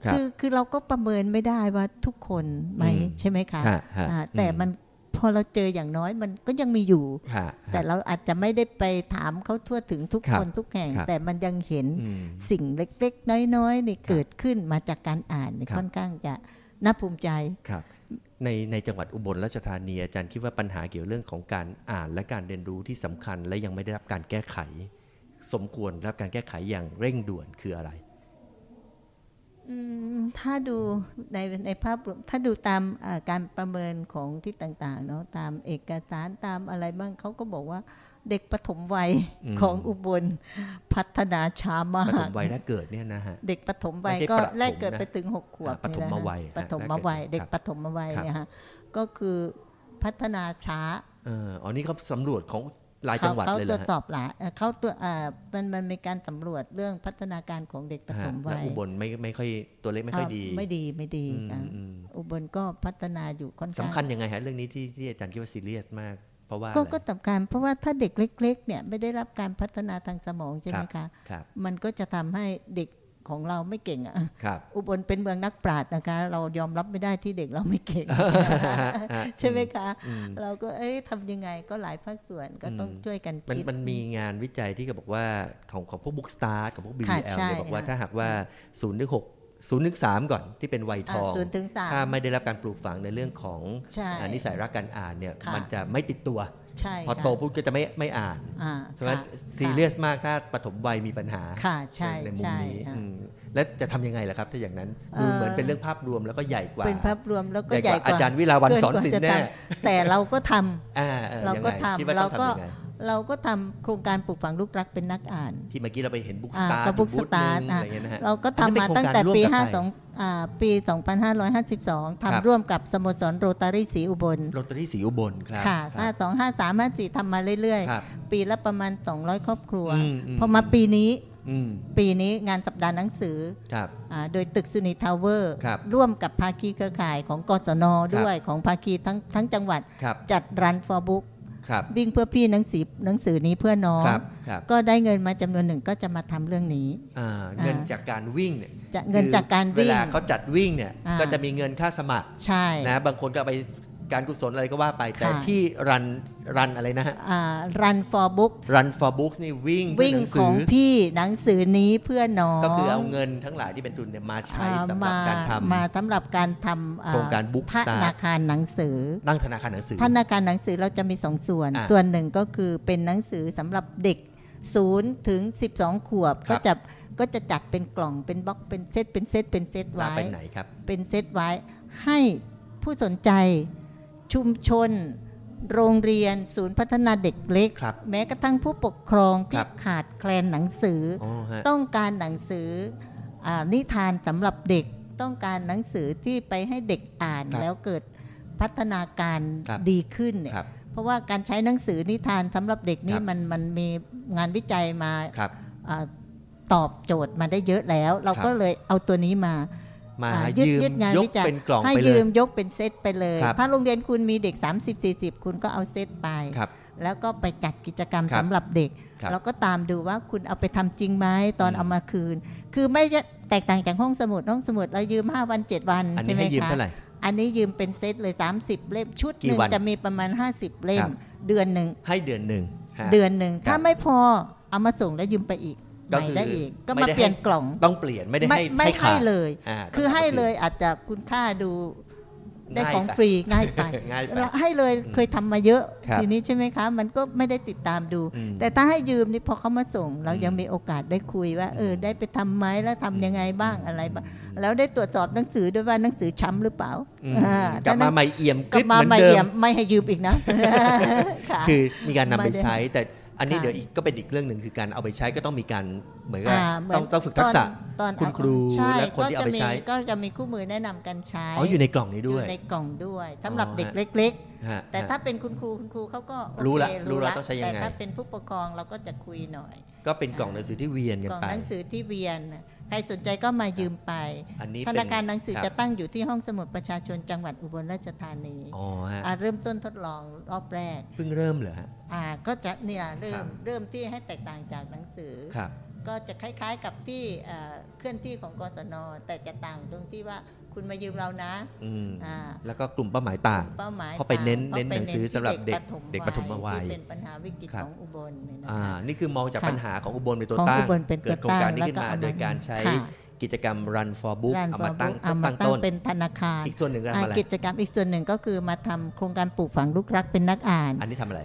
[SPEAKER 1] ครับ
[SPEAKER 2] คือคือเราก็ประเมินไม่ได้ว่าทุกคนไหม
[SPEAKER 1] อืม
[SPEAKER 2] ใช่ไหมคะ
[SPEAKER 1] ฮะฮะ
[SPEAKER 2] อ่าแต่มันพอเราเจออย่างน้อยมันก็ยังมีอยู่
[SPEAKER 1] ฮะ
[SPEAKER 2] แต่เราอาจจะไม่ได้ไปถามเขาทั่วถึงทุก
[SPEAKER 1] ครับ
[SPEAKER 2] คนทุกแห่ง
[SPEAKER 1] ครับ
[SPEAKER 2] แต่มันยังเห็น
[SPEAKER 1] อืม
[SPEAKER 2] สิ่งเล็ก ๆ น้อยๆนี่เกิดขึ้นมาจากการอ่านนี่
[SPEAKER 1] ครับ
[SPEAKER 2] ค่อนข้างจะน่าภูมิใจ
[SPEAKER 1] ครับ ในในจังหวัดอุบลราชธานีอาจารย์คิดว่าปัญหาเกี่ยวเรื่องของการอ่านและการเรียนรู้ที่สำคัญ และยังไม่ได้รับการแก้ไข สมควรรับการแก้ไขอย่างเร่งด่วนคืออะไร
[SPEAKER 2] ถ้าดูในในภาพรวมถ้าดูตามการประเมินของที่ต่างๆเนาะตามเอกสารตามอะไรบ้างเขาก็บอกว่า เด็กปฐมวัย
[SPEAKER 1] อืม
[SPEAKER 2] ของอุบลพัฒนาช้ามาก
[SPEAKER 1] ปฐมวัยแรกเกิดเนี่ยนะฮะ
[SPEAKER 2] เด็กปฐมวัย
[SPEAKER 1] ไม่ใช่
[SPEAKER 2] ก็
[SPEAKER 1] ประถม
[SPEAKER 2] แรกเกิด
[SPEAKER 1] นะ
[SPEAKER 2] ไปถึงหกขวบ
[SPEAKER 1] อ่าปฐม
[SPEAKER 2] นี่แหละฮะ
[SPEAKER 1] วัยฮะ
[SPEAKER 2] ปฐมวัย
[SPEAKER 1] แรกเกิด
[SPEAKER 2] เด็ก
[SPEAKER 1] ครับ
[SPEAKER 2] ปฐมวัย
[SPEAKER 1] ครับ
[SPEAKER 2] เนี่ยฮะก็คือพัฒนาช้า
[SPEAKER 1] เอออ๋อนี่เขาสำรวจของรายจังหวัด
[SPEAKER 2] เขา
[SPEAKER 1] เลย
[SPEAKER 2] ต
[SPEAKER 1] เห
[SPEAKER 2] ร
[SPEAKER 1] ร
[SPEAKER 2] ว
[SPEAKER 1] อ
[SPEAKER 2] จ
[SPEAKER 1] ฮะ
[SPEAKER 2] สอบหลายเอ่อเขาตัวอ่ามันมันมีการสำรวจเรื่องพัฒนาการของเด็กปฐ
[SPEAKER 1] ฮะ
[SPEAKER 2] ม
[SPEAKER 1] และ
[SPEAKER 2] วัย
[SPEAKER 1] อุบลไม่ไม่ค่อยตัวเลขไม่ค่อยดี
[SPEAKER 2] อ่าไม่ดีไม่ดี
[SPEAKER 1] อืม
[SPEAKER 2] ค่ะ
[SPEAKER 1] อืม
[SPEAKER 2] อุบลก็พัฒนาอยู่ค่อนข้าง
[SPEAKER 1] สำคัญยังไงฮะเรื่องนี้ที่ที่อาจารย์คิดว่าซีเรียสมากเพ ราะว่า
[SPEAKER 2] ก็
[SPEAKER 1] อะไร
[SPEAKER 2] ก็สำคัญเพราะว่าถ้าเด็กเล็ก ๆ เนี่ยไม่ได้รับการพัฒนาทางสมองใช่ไหมคะ
[SPEAKER 1] ครับ
[SPEAKER 2] มันก็จะทำให้เด็กของเราไม่เก่งอะ
[SPEAKER 1] ครับ
[SPEAKER 2] อุบลเป็นเมืองนักปราชญ์นะคะ เรายอมรับไม่ได้ที่เด็กเราไม่เก่ง ใช่ไหมคะ
[SPEAKER 1] อืม
[SPEAKER 2] เราก็เอ้ยทำยังไงก็หลายภาคส่วนก็ต้อง
[SPEAKER 1] อืม
[SPEAKER 2] ช่วยกัน
[SPEAKER 1] มัน
[SPEAKER 2] คิด
[SPEAKER 1] มันมีงานวิจัยที่ก็บอกว่าของของพวกบุ๊กสตาร์ของพวก
[SPEAKER 2] ค่ะ
[SPEAKER 1] BBL
[SPEAKER 2] ใช่
[SPEAKER 1] เนี่ยบอกว่า
[SPEAKER 2] ค่ะ
[SPEAKER 1] ถ้าหากว่า0ูนย์ถึงหก ศูนย์ถึงสามก่อนที่เป็นวัยท
[SPEAKER 2] อ่า
[SPEAKER 1] อง
[SPEAKER 2] ศูนย์ถึงสาม
[SPEAKER 1] ถ้าไม่ได้รับการปลูกฝังในเรื่องของ
[SPEAKER 2] ใช่
[SPEAKER 1] อ่านิสัยรักการอ่านเนี่ย
[SPEAKER 2] ค่ะ
[SPEAKER 1] มันจะไม่ติดตัว
[SPEAKER 2] ใช่
[SPEAKER 1] พอ
[SPEAKER 2] ค่ะ
[SPEAKER 1] โตปุ๊บก็จะไม่ไม่อ่าน
[SPEAKER 2] อ่า
[SPEAKER 1] ฉะนั้น
[SPEAKER 2] ค่ะ
[SPEAKER 1] ซีเรียสมากถ้าปฐมวัยมีปัญหา
[SPEAKER 2] ค่ะใช่
[SPEAKER 1] ในมุม
[SPEAKER 2] ใช่
[SPEAKER 1] นี้
[SPEAKER 2] ค่ะ
[SPEAKER 1] อืมแล้วจะทำยังไงล่ะครับ ถ้าอย่างนั้นดู
[SPEAKER 2] เอ่อ
[SPEAKER 1] เหมือนเป็นเรื่องภาพรวมแล้วก็ใหญ่กว่า
[SPEAKER 2] เป็นภาพรวมแล้วก็
[SPEAKER 1] ให
[SPEAKER 2] ให
[SPEAKER 1] ญ่
[SPEAKER 2] ญ่
[SPEAKER 1] ก
[SPEAKER 2] ก
[SPEAKER 1] ว่า
[SPEAKER 2] ว่า
[SPEAKER 1] อาจารย์วิลาวัน
[SPEAKER 2] เกิ
[SPEAKER 1] สอน
[SPEAKER 2] กว่า
[SPEAKER 1] ศิล
[SPEAKER 2] จะ
[SPEAKER 1] ป์แน่
[SPEAKER 2] ทำแต่เราก็ทำ
[SPEAKER 1] อ่าออ
[SPEAKER 2] เราก็
[SPEAKER 1] ยังไง
[SPEAKER 2] ทำ
[SPEAKER 1] คิดว่า
[SPEAKER 2] เรา
[SPEAKER 1] ต้อง
[SPEAKER 2] ก็
[SPEAKER 1] ทำยังไง
[SPEAKER 2] เราก็ทำโครงการปลูกฝังลูกรักเป็นนักอ่าน
[SPEAKER 1] ที่เมื่อกี้เราไปเห็นบุ๊กส
[SPEAKER 2] อ่า
[SPEAKER 1] ตาร์
[SPEAKER 2] กับ Book Start
[SPEAKER 1] อะ
[SPEAKER 2] อะ
[SPEAKER 1] ไรเงี้ยนะฮะ
[SPEAKER 2] เราก็
[SPEAKER 1] อัน
[SPEAKER 2] ทำ
[SPEAKER 1] นั้นเป็น
[SPEAKER 2] มาตั้งแต่
[SPEAKER 1] โครงการ
[SPEAKER 2] ปี
[SPEAKER 1] ร่วมกับใคร
[SPEAKER 2] 52อ่าปี 2552
[SPEAKER 1] ครับ
[SPEAKER 2] ทำร่วมกับสโมสรโรตารี่สีอุบล
[SPEAKER 1] โรตารี่สีอุบลครับ
[SPEAKER 2] ค่ะ
[SPEAKER 1] ครั
[SPEAKER 2] ถ้า
[SPEAKER 1] บ
[SPEAKER 2] 2 5 3 5 4ทำมาเรื่อย
[SPEAKER 1] ครับ
[SPEAKER 2] ๆปีละประมาณ 200 ครอบครัว
[SPEAKER 1] อืมอืม
[SPEAKER 2] พอมาปีนี้
[SPEAKER 1] อืม
[SPEAKER 2] ปีนี้งานสัปดาห์หนังสือ
[SPEAKER 1] ครับ
[SPEAKER 2] อ่าโดยตึกสุนิทาวเวอร์
[SPEAKER 1] ครับ
[SPEAKER 2] ร่วมกับภาคีเครือข่ายของกศนด้วยของภาคีทั้งทั้งจังหวัด
[SPEAKER 1] ครับ
[SPEAKER 2] จัดรัน for book
[SPEAKER 1] ครับ
[SPEAKER 2] วิ่งเพื่อพี่หนังสือหนังสือนี้เพื่อน้อง
[SPEAKER 1] ครับครับ
[SPEAKER 2] ก็ได้เงินมาจำนวนหนึ่งก็จะมาทำเรื่องนี้
[SPEAKER 1] อ่าเงินจากการวิ่งเนี่ย
[SPEAKER 2] จะเงินจากการวิ่ง
[SPEAKER 1] เวลาเขาจัดวิ่งเนี่ย
[SPEAKER 2] อ่า
[SPEAKER 1] ก็จะมีเงินค่าสมัคร
[SPEAKER 2] ใช่
[SPEAKER 1] นะบางคนก็เอาไป การกุศลอะไรก็ว่าไป แต่
[SPEAKER 2] ค่ะ
[SPEAKER 1] ที่รันรันอะไรนะฮะ
[SPEAKER 2] อ่า run for books
[SPEAKER 1] Run for Books นี่วิ่งเพื่อ
[SPEAKER 2] วิ่ง
[SPEAKER 1] หนัง
[SPEAKER 2] ข
[SPEAKER 1] สื
[SPEAKER 2] อง
[SPEAKER 1] อ
[SPEAKER 2] พี่หนังสือนี้เพื่อน้อง
[SPEAKER 1] ก็คือเอาเงินทั้งหลายที่เป็นทุนเนี่ยมาใช้
[SPEAKER 2] อ่า
[SPEAKER 1] สำหรับการท
[SPEAKER 2] มาสำหรับการทำอ่
[SPEAKER 1] โครงการ Book
[SPEAKER 2] ธ
[SPEAKER 1] Start
[SPEAKER 2] นาคารหนังสือำ
[SPEAKER 1] นั่งธนาคารหนังสือ
[SPEAKER 2] ธนาคารหนังสือเราจะมีสองส่วน
[SPEAKER 1] อะ
[SPEAKER 2] ส่วนหนึ่งก็คือเป็นหนังสือสำหรับเด็ก0ถึง 12 ขวบ
[SPEAKER 1] ครั
[SPEAKER 2] ก็
[SPEAKER 1] บ
[SPEAKER 2] จะก็จะจัดเป็นกล่องเป็นบล็อกเป็นเซตเป็นเซตเป็นเซต
[SPEAKER 1] ว่า
[SPEAKER 2] ไว้
[SPEAKER 1] เป็นไหนครับ
[SPEAKER 2] เป็นเซตไว้ให้ผู้สนใจ ชุมชน โรงเรียน ศูนย์พัฒนาเด็กเล็ก
[SPEAKER 1] ครับ
[SPEAKER 2] แม้กระทั่งผู้ปกครอง
[SPEAKER 1] ค
[SPEAKER 2] ที่
[SPEAKER 1] รับ
[SPEAKER 2] ขาดแคลนหนังสือ
[SPEAKER 1] อ๋อฮะ
[SPEAKER 2] ต้องการหนังสืออานิทานสำหรับเด็กต้องการหนังสือที่ไปให้เด็กอ่าน
[SPEAKER 1] ครับ
[SPEAKER 2] แล้วเกิดพัฒนาการ
[SPEAKER 1] ครับ
[SPEAKER 2] ดีขึ้นเนี่ย
[SPEAKER 1] ครับ
[SPEAKER 2] เพราะว่าการใช้หนังสือนิทานสำหรับเด็กนี่
[SPEAKER 1] ครับ
[SPEAKER 2] มันมันมีงานวิจัยมา
[SPEAKER 1] ครับ
[SPEAKER 2] อาตอบโจทย์มาได้เยอะแล้ว เรา
[SPEAKER 1] ครับ
[SPEAKER 2] ก็เลยเอาตัวนี้มา
[SPEAKER 1] มา
[SPEAKER 2] อ่า
[SPEAKER 1] ยืม
[SPEAKER 2] ยึดงาน
[SPEAKER 1] ยก
[SPEAKER 2] วิจัย
[SPEAKER 1] เป็นกล่อง
[SPEAKER 2] ให้
[SPEAKER 1] ไปเล
[SPEAKER 2] ยื
[SPEAKER 1] ย
[SPEAKER 2] มยกเป็นเซตไปเลย
[SPEAKER 1] ครับ
[SPEAKER 2] ถ้าโรงเรียนคุณมีเด็ก 30-40 คุณก็เอาเซตไป
[SPEAKER 1] ครับ
[SPEAKER 2] แล้วก็ไปจัดกิจกรรม
[SPEAKER 1] ครับ
[SPEAKER 2] สำหรับเด็ก
[SPEAKER 1] ครับ
[SPEAKER 2] แล้วก็ตามดูว่าคุณเอาไปทำจริงไหมตอน
[SPEAKER 1] อืม
[SPEAKER 2] เอามาคืน คือไม่ใช่แตกต่างจากห้องสมุดห้องสมุดเรายืม 5 วัน 7 วัน
[SPEAKER 1] อัน
[SPEAKER 2] ใช่
[SPEAKER 1] นี้
[SPEAKER 2] ไหม
[SPEAKER 1] ให้ยืม
[SPEAKER 2] คะ
[SPEAKER 1] เท่าไหร่
[SPEAKER 2] อันนี้ยืมเป็นเซตเลย 30 เล่มชุดห
[SPEAKER 1] กี่
[SPEAKER 2] นึ่ง
[SPEAKER 1] วัน
[SPEAKER 2] จะมีประมาณ 50 เล่
[SPEAKER 1] ครั
[SPEAKER 2] ม
[SPEAKER 1] บ
[SPEAKER 2] เดือนหนึ่ง
[SPEAKER 1] ให้เดือนหนึ่งฮะ
[SPEAKER 2] เดือนหนึ่ง
[SPEAKER 1] ครับ
[SPEAKER 2] ถ้าไม่พอเอามาส่งแล้วยืมไปอีก
[SPEAKER 1] ก็
[SPEAKER 2] ใหม่
[SPEAKER 1] คือ
[SPEAKER 2] ได้อีกก็
[SPEAKER 1] ไม่
[SPEAKER 2] มา
[SPEAKER 1] ได้
[SPEAKER 2] เปลี่ยน
[SPEAKER 1] ให้
[SPEAKER 2] กล่อง
[SPEAKER 1] ต้องเปลี่ยนไม่ได้
[SPEAKER 2] ไม่
[SPEAKER 1] ให้
[SPEAKER 2] ไม่
[SPEAKER 1] ให้ขา
[SPEAKER 2] ให้
[SPEAKER 1] ด
[SPEAKER 2] เลยาคือให้
[SPEAKER 1] ต้อง
[SPEAKER 2] เลยอาจจะคุณค่าดูได้
[SPEAKER 1] ง่าย
[SPEAKER 2] ของ
[SPEAKER 1] ไป
[SPEAKER 2] ฟรีง่ายไป
[SPEAKER 1] ง่ายไป
[SPEAKER 2] แล้วให้เลย
[SPEAKER 1] อืม
[SPEAKER 2] เคยทำมาเยอะ
[SPEAKER 1] ครับ
[SPEAKER 2] ทีนี้ใช่ไหมคะ มันก็ไม่ได้ติดตามดู
[SPEAKER 1] อืม
[SPEAKER 2] แต่ถ้าให้ยืมนี่พอเขามาส่ง เรา
[SPEAKER 1] อืม
[SPEAKER 2] ยังมีโอกาสได้คุยว่า เออ ได้ไปทำไหมแล้วทำยังไงบ้างอะไรบ้าง
[SPEAKER 1] อืม
[SPEAKER 2] แล้วได้ตรวจสอบหนังสือด้วยว่าหนังสือช้ำหรือเปล่า
[SPEAKER 1] อืม
[SPEAKER 2] อ่าก
[SPEAKER 1] ลับ
[SPEAKER 2] ถ้
[SPEAKER 1] มา
[SPEAKER 2] หนัง
[SPEAKER 1] ใหม่เอี่ยม
[SPEAKER 2] กลับมา
[SPEAKER 1] เหมือน
[SPEAKER 2] ไม่
[SPEAKER 1] เดิ
[SPEAKER 2] เยี่ย
[SPEAKER 1] ม
[SPEAKER 2] มไม่ให้ยืมอีกนะค่ะ
[SPEAKER 1] คือมีการนำไป
[SPEAKER 2] ไม่ได้
[SPEAKER 1] ใช้แต่ อันนี้
[SPEAKER 2] ค่ะ
[SPEAKER 1] เดี๋ยวอีกก็เป็นอีกเรื่องหนึ่งคือการเอาไปใช้ก็ต้องมีการเหมือนกับ
[SPEAKER 2] อ่าเหมืน
[SPEAKER 1] ต้องต้องฝึกทักษะ
[SPEAKER 2] ตอน
[SPEAKER 1] คุณ
[SPEAKER 2] เอา
[SPEAKER 1] ครู
[SPEAKER 2] ใช่
[SPEAKER 1] และคนที่เอาไปใช้
[SPEAKER 2] ก็จะมีก็จะมีคู่มือแนะนำการใช้
[SPEAKER 1] อ๋ออยู่ในกล่องนี้ด้วย
[SPEAKER 2] อยู่ในกล่องด้วยสำหรับ
[SPEAKER 1] อ๋อ
[SPEAKER 2] เด็ก
[SPEAKER 1] ฮะ
[SPEAKER 2] เล็ก
[SPEAKER 1] ฮะ
[SPEAKER 2] ๆ แต่ถ้าเป็นคุณครูคุณครูเขาก็โอเค
[SPEAKER 1] รู้ละรู้ละต้องใช้ยังไง
[SPEAKER 2] แต่ถ้าเป็นผู้ปกครองเราก็จะคุยหน่อย
[SPEAKER 1] ก็เป็นกล่องหนังสือที่เวียนกัน
[SPEAKER 2] กล่อง
[SPEAKER 1] ไป
[SPEAKER 2] หนังสือที่เวียน ใครสนใจก็มายืมไป
[SPEAKER 1] อันนี้
[SPEAKER 2] ธ
[SPEAKER 1] เป็น
[SPEAKER 2] นาคารหนังสือ
[SPEAKER 1] ครับ
[SPEAKER 2] จะตั้งอยู่ที่ห้องสมุดประชาชนจังหวัดอุบลราชธานี
[SPEAKER 1] อ๋อฮะ
[SPEAKER 2] อ่าเริ่มต้นทดลองรอบแรก
[SPEAKER 1] เพิ่งเริ่มเหรอฮะ
[SPEAKER 2] อ่าก็จะเนี่ยเริ่
[SPEAKER 1] ครั
[SPEAKER 2] ม
[SPEAKER 1] บ
[SPEAKER 2] เริ่มที่ให้แตกต่างจากหนังสือ
[SPEAKER 1] ครับ
[SPEAKER 2] ก็จะคล้าย ๆ กับที่เอ่อเคลื่อนที่ของกศนแต่จะต่างตรงที่ว่า คุณมายืมเรานะ
[SPEAKER 1] อืม
[SPEAKER 2] อ่า
[SPEAKER 1] แล้วก็กลุ่มเป้าหมายต่าง
[SPEAKER 2] เป้าหมาย
[SPEAKER 1] เพราะไปเน้น
[SPEAKER 2] ต่าง
[SPEAKER 1] เน้นหนังสือสำหรับเด็ก
[SPEAKER 2] ที่
[SPEAKER 1] เด็กปฐมวัย
[SPEAKER 2] ที่เป็นปัญหาวิกฤต
[SPEAKER 1] ครับ
[SPEAKER 2] ของอุบลเนี่ยนะ
[SPEAKER 1] อ่า
[SPEAKER 2] คะ
[SPEAKER 1] นี่คือมองจาก
[SPEAKER 2] ค่ะ
[SPEAKER 1] ปัญหาของอุบลเป็นตัว
[SPEAKER 2] ของ
[SPEAKER 1] ตั้
[SPEAKER 2] อุ
[SPEAKER 1] ง
[SPEAKER 2] บลเป็น
[SPEAKER 1] เกิดโครงการนี้ขึ้นมา
[SPEAKER 2] ตัวตั้ง
[SPEAKER 1] โดยการใช้
[SPEAKER 2] ค่ะ
[SPEAKER 1] กิจกรรม Run for Book
[SPEAKER 2] ร้าน
[SPEAKER 1] เอา
[SPEAKER 2] ฟอ
[SPEAKER 1] มา
[SPEAKER 2] ร์
[SPEAKER 1] ตั้
[SPEAKER 2] บุ๊
[SPEAKER 1] ง
[SPEAKER 2] กเอามา
[SPEAKER 1] ตั้ง
[SPEAKER 2] ตั้ง
[SPEAKER 1] ต้น
[SPEAKER 2] เป็นธนาคาร
[SPEAKER 1] อีกส่วนหนึ่งคือ
[SPEAKER 2] อ่า
[SPEAKER 1] ทำอะไร
[SPEAKER 2] กิจกรรมอีกส่วนหนึ่งก็คือมาทำโครงการปลูกฝังลูกรักเป็นนักอ่าน
[SPEAKER 1] อันนี้ทำอะไร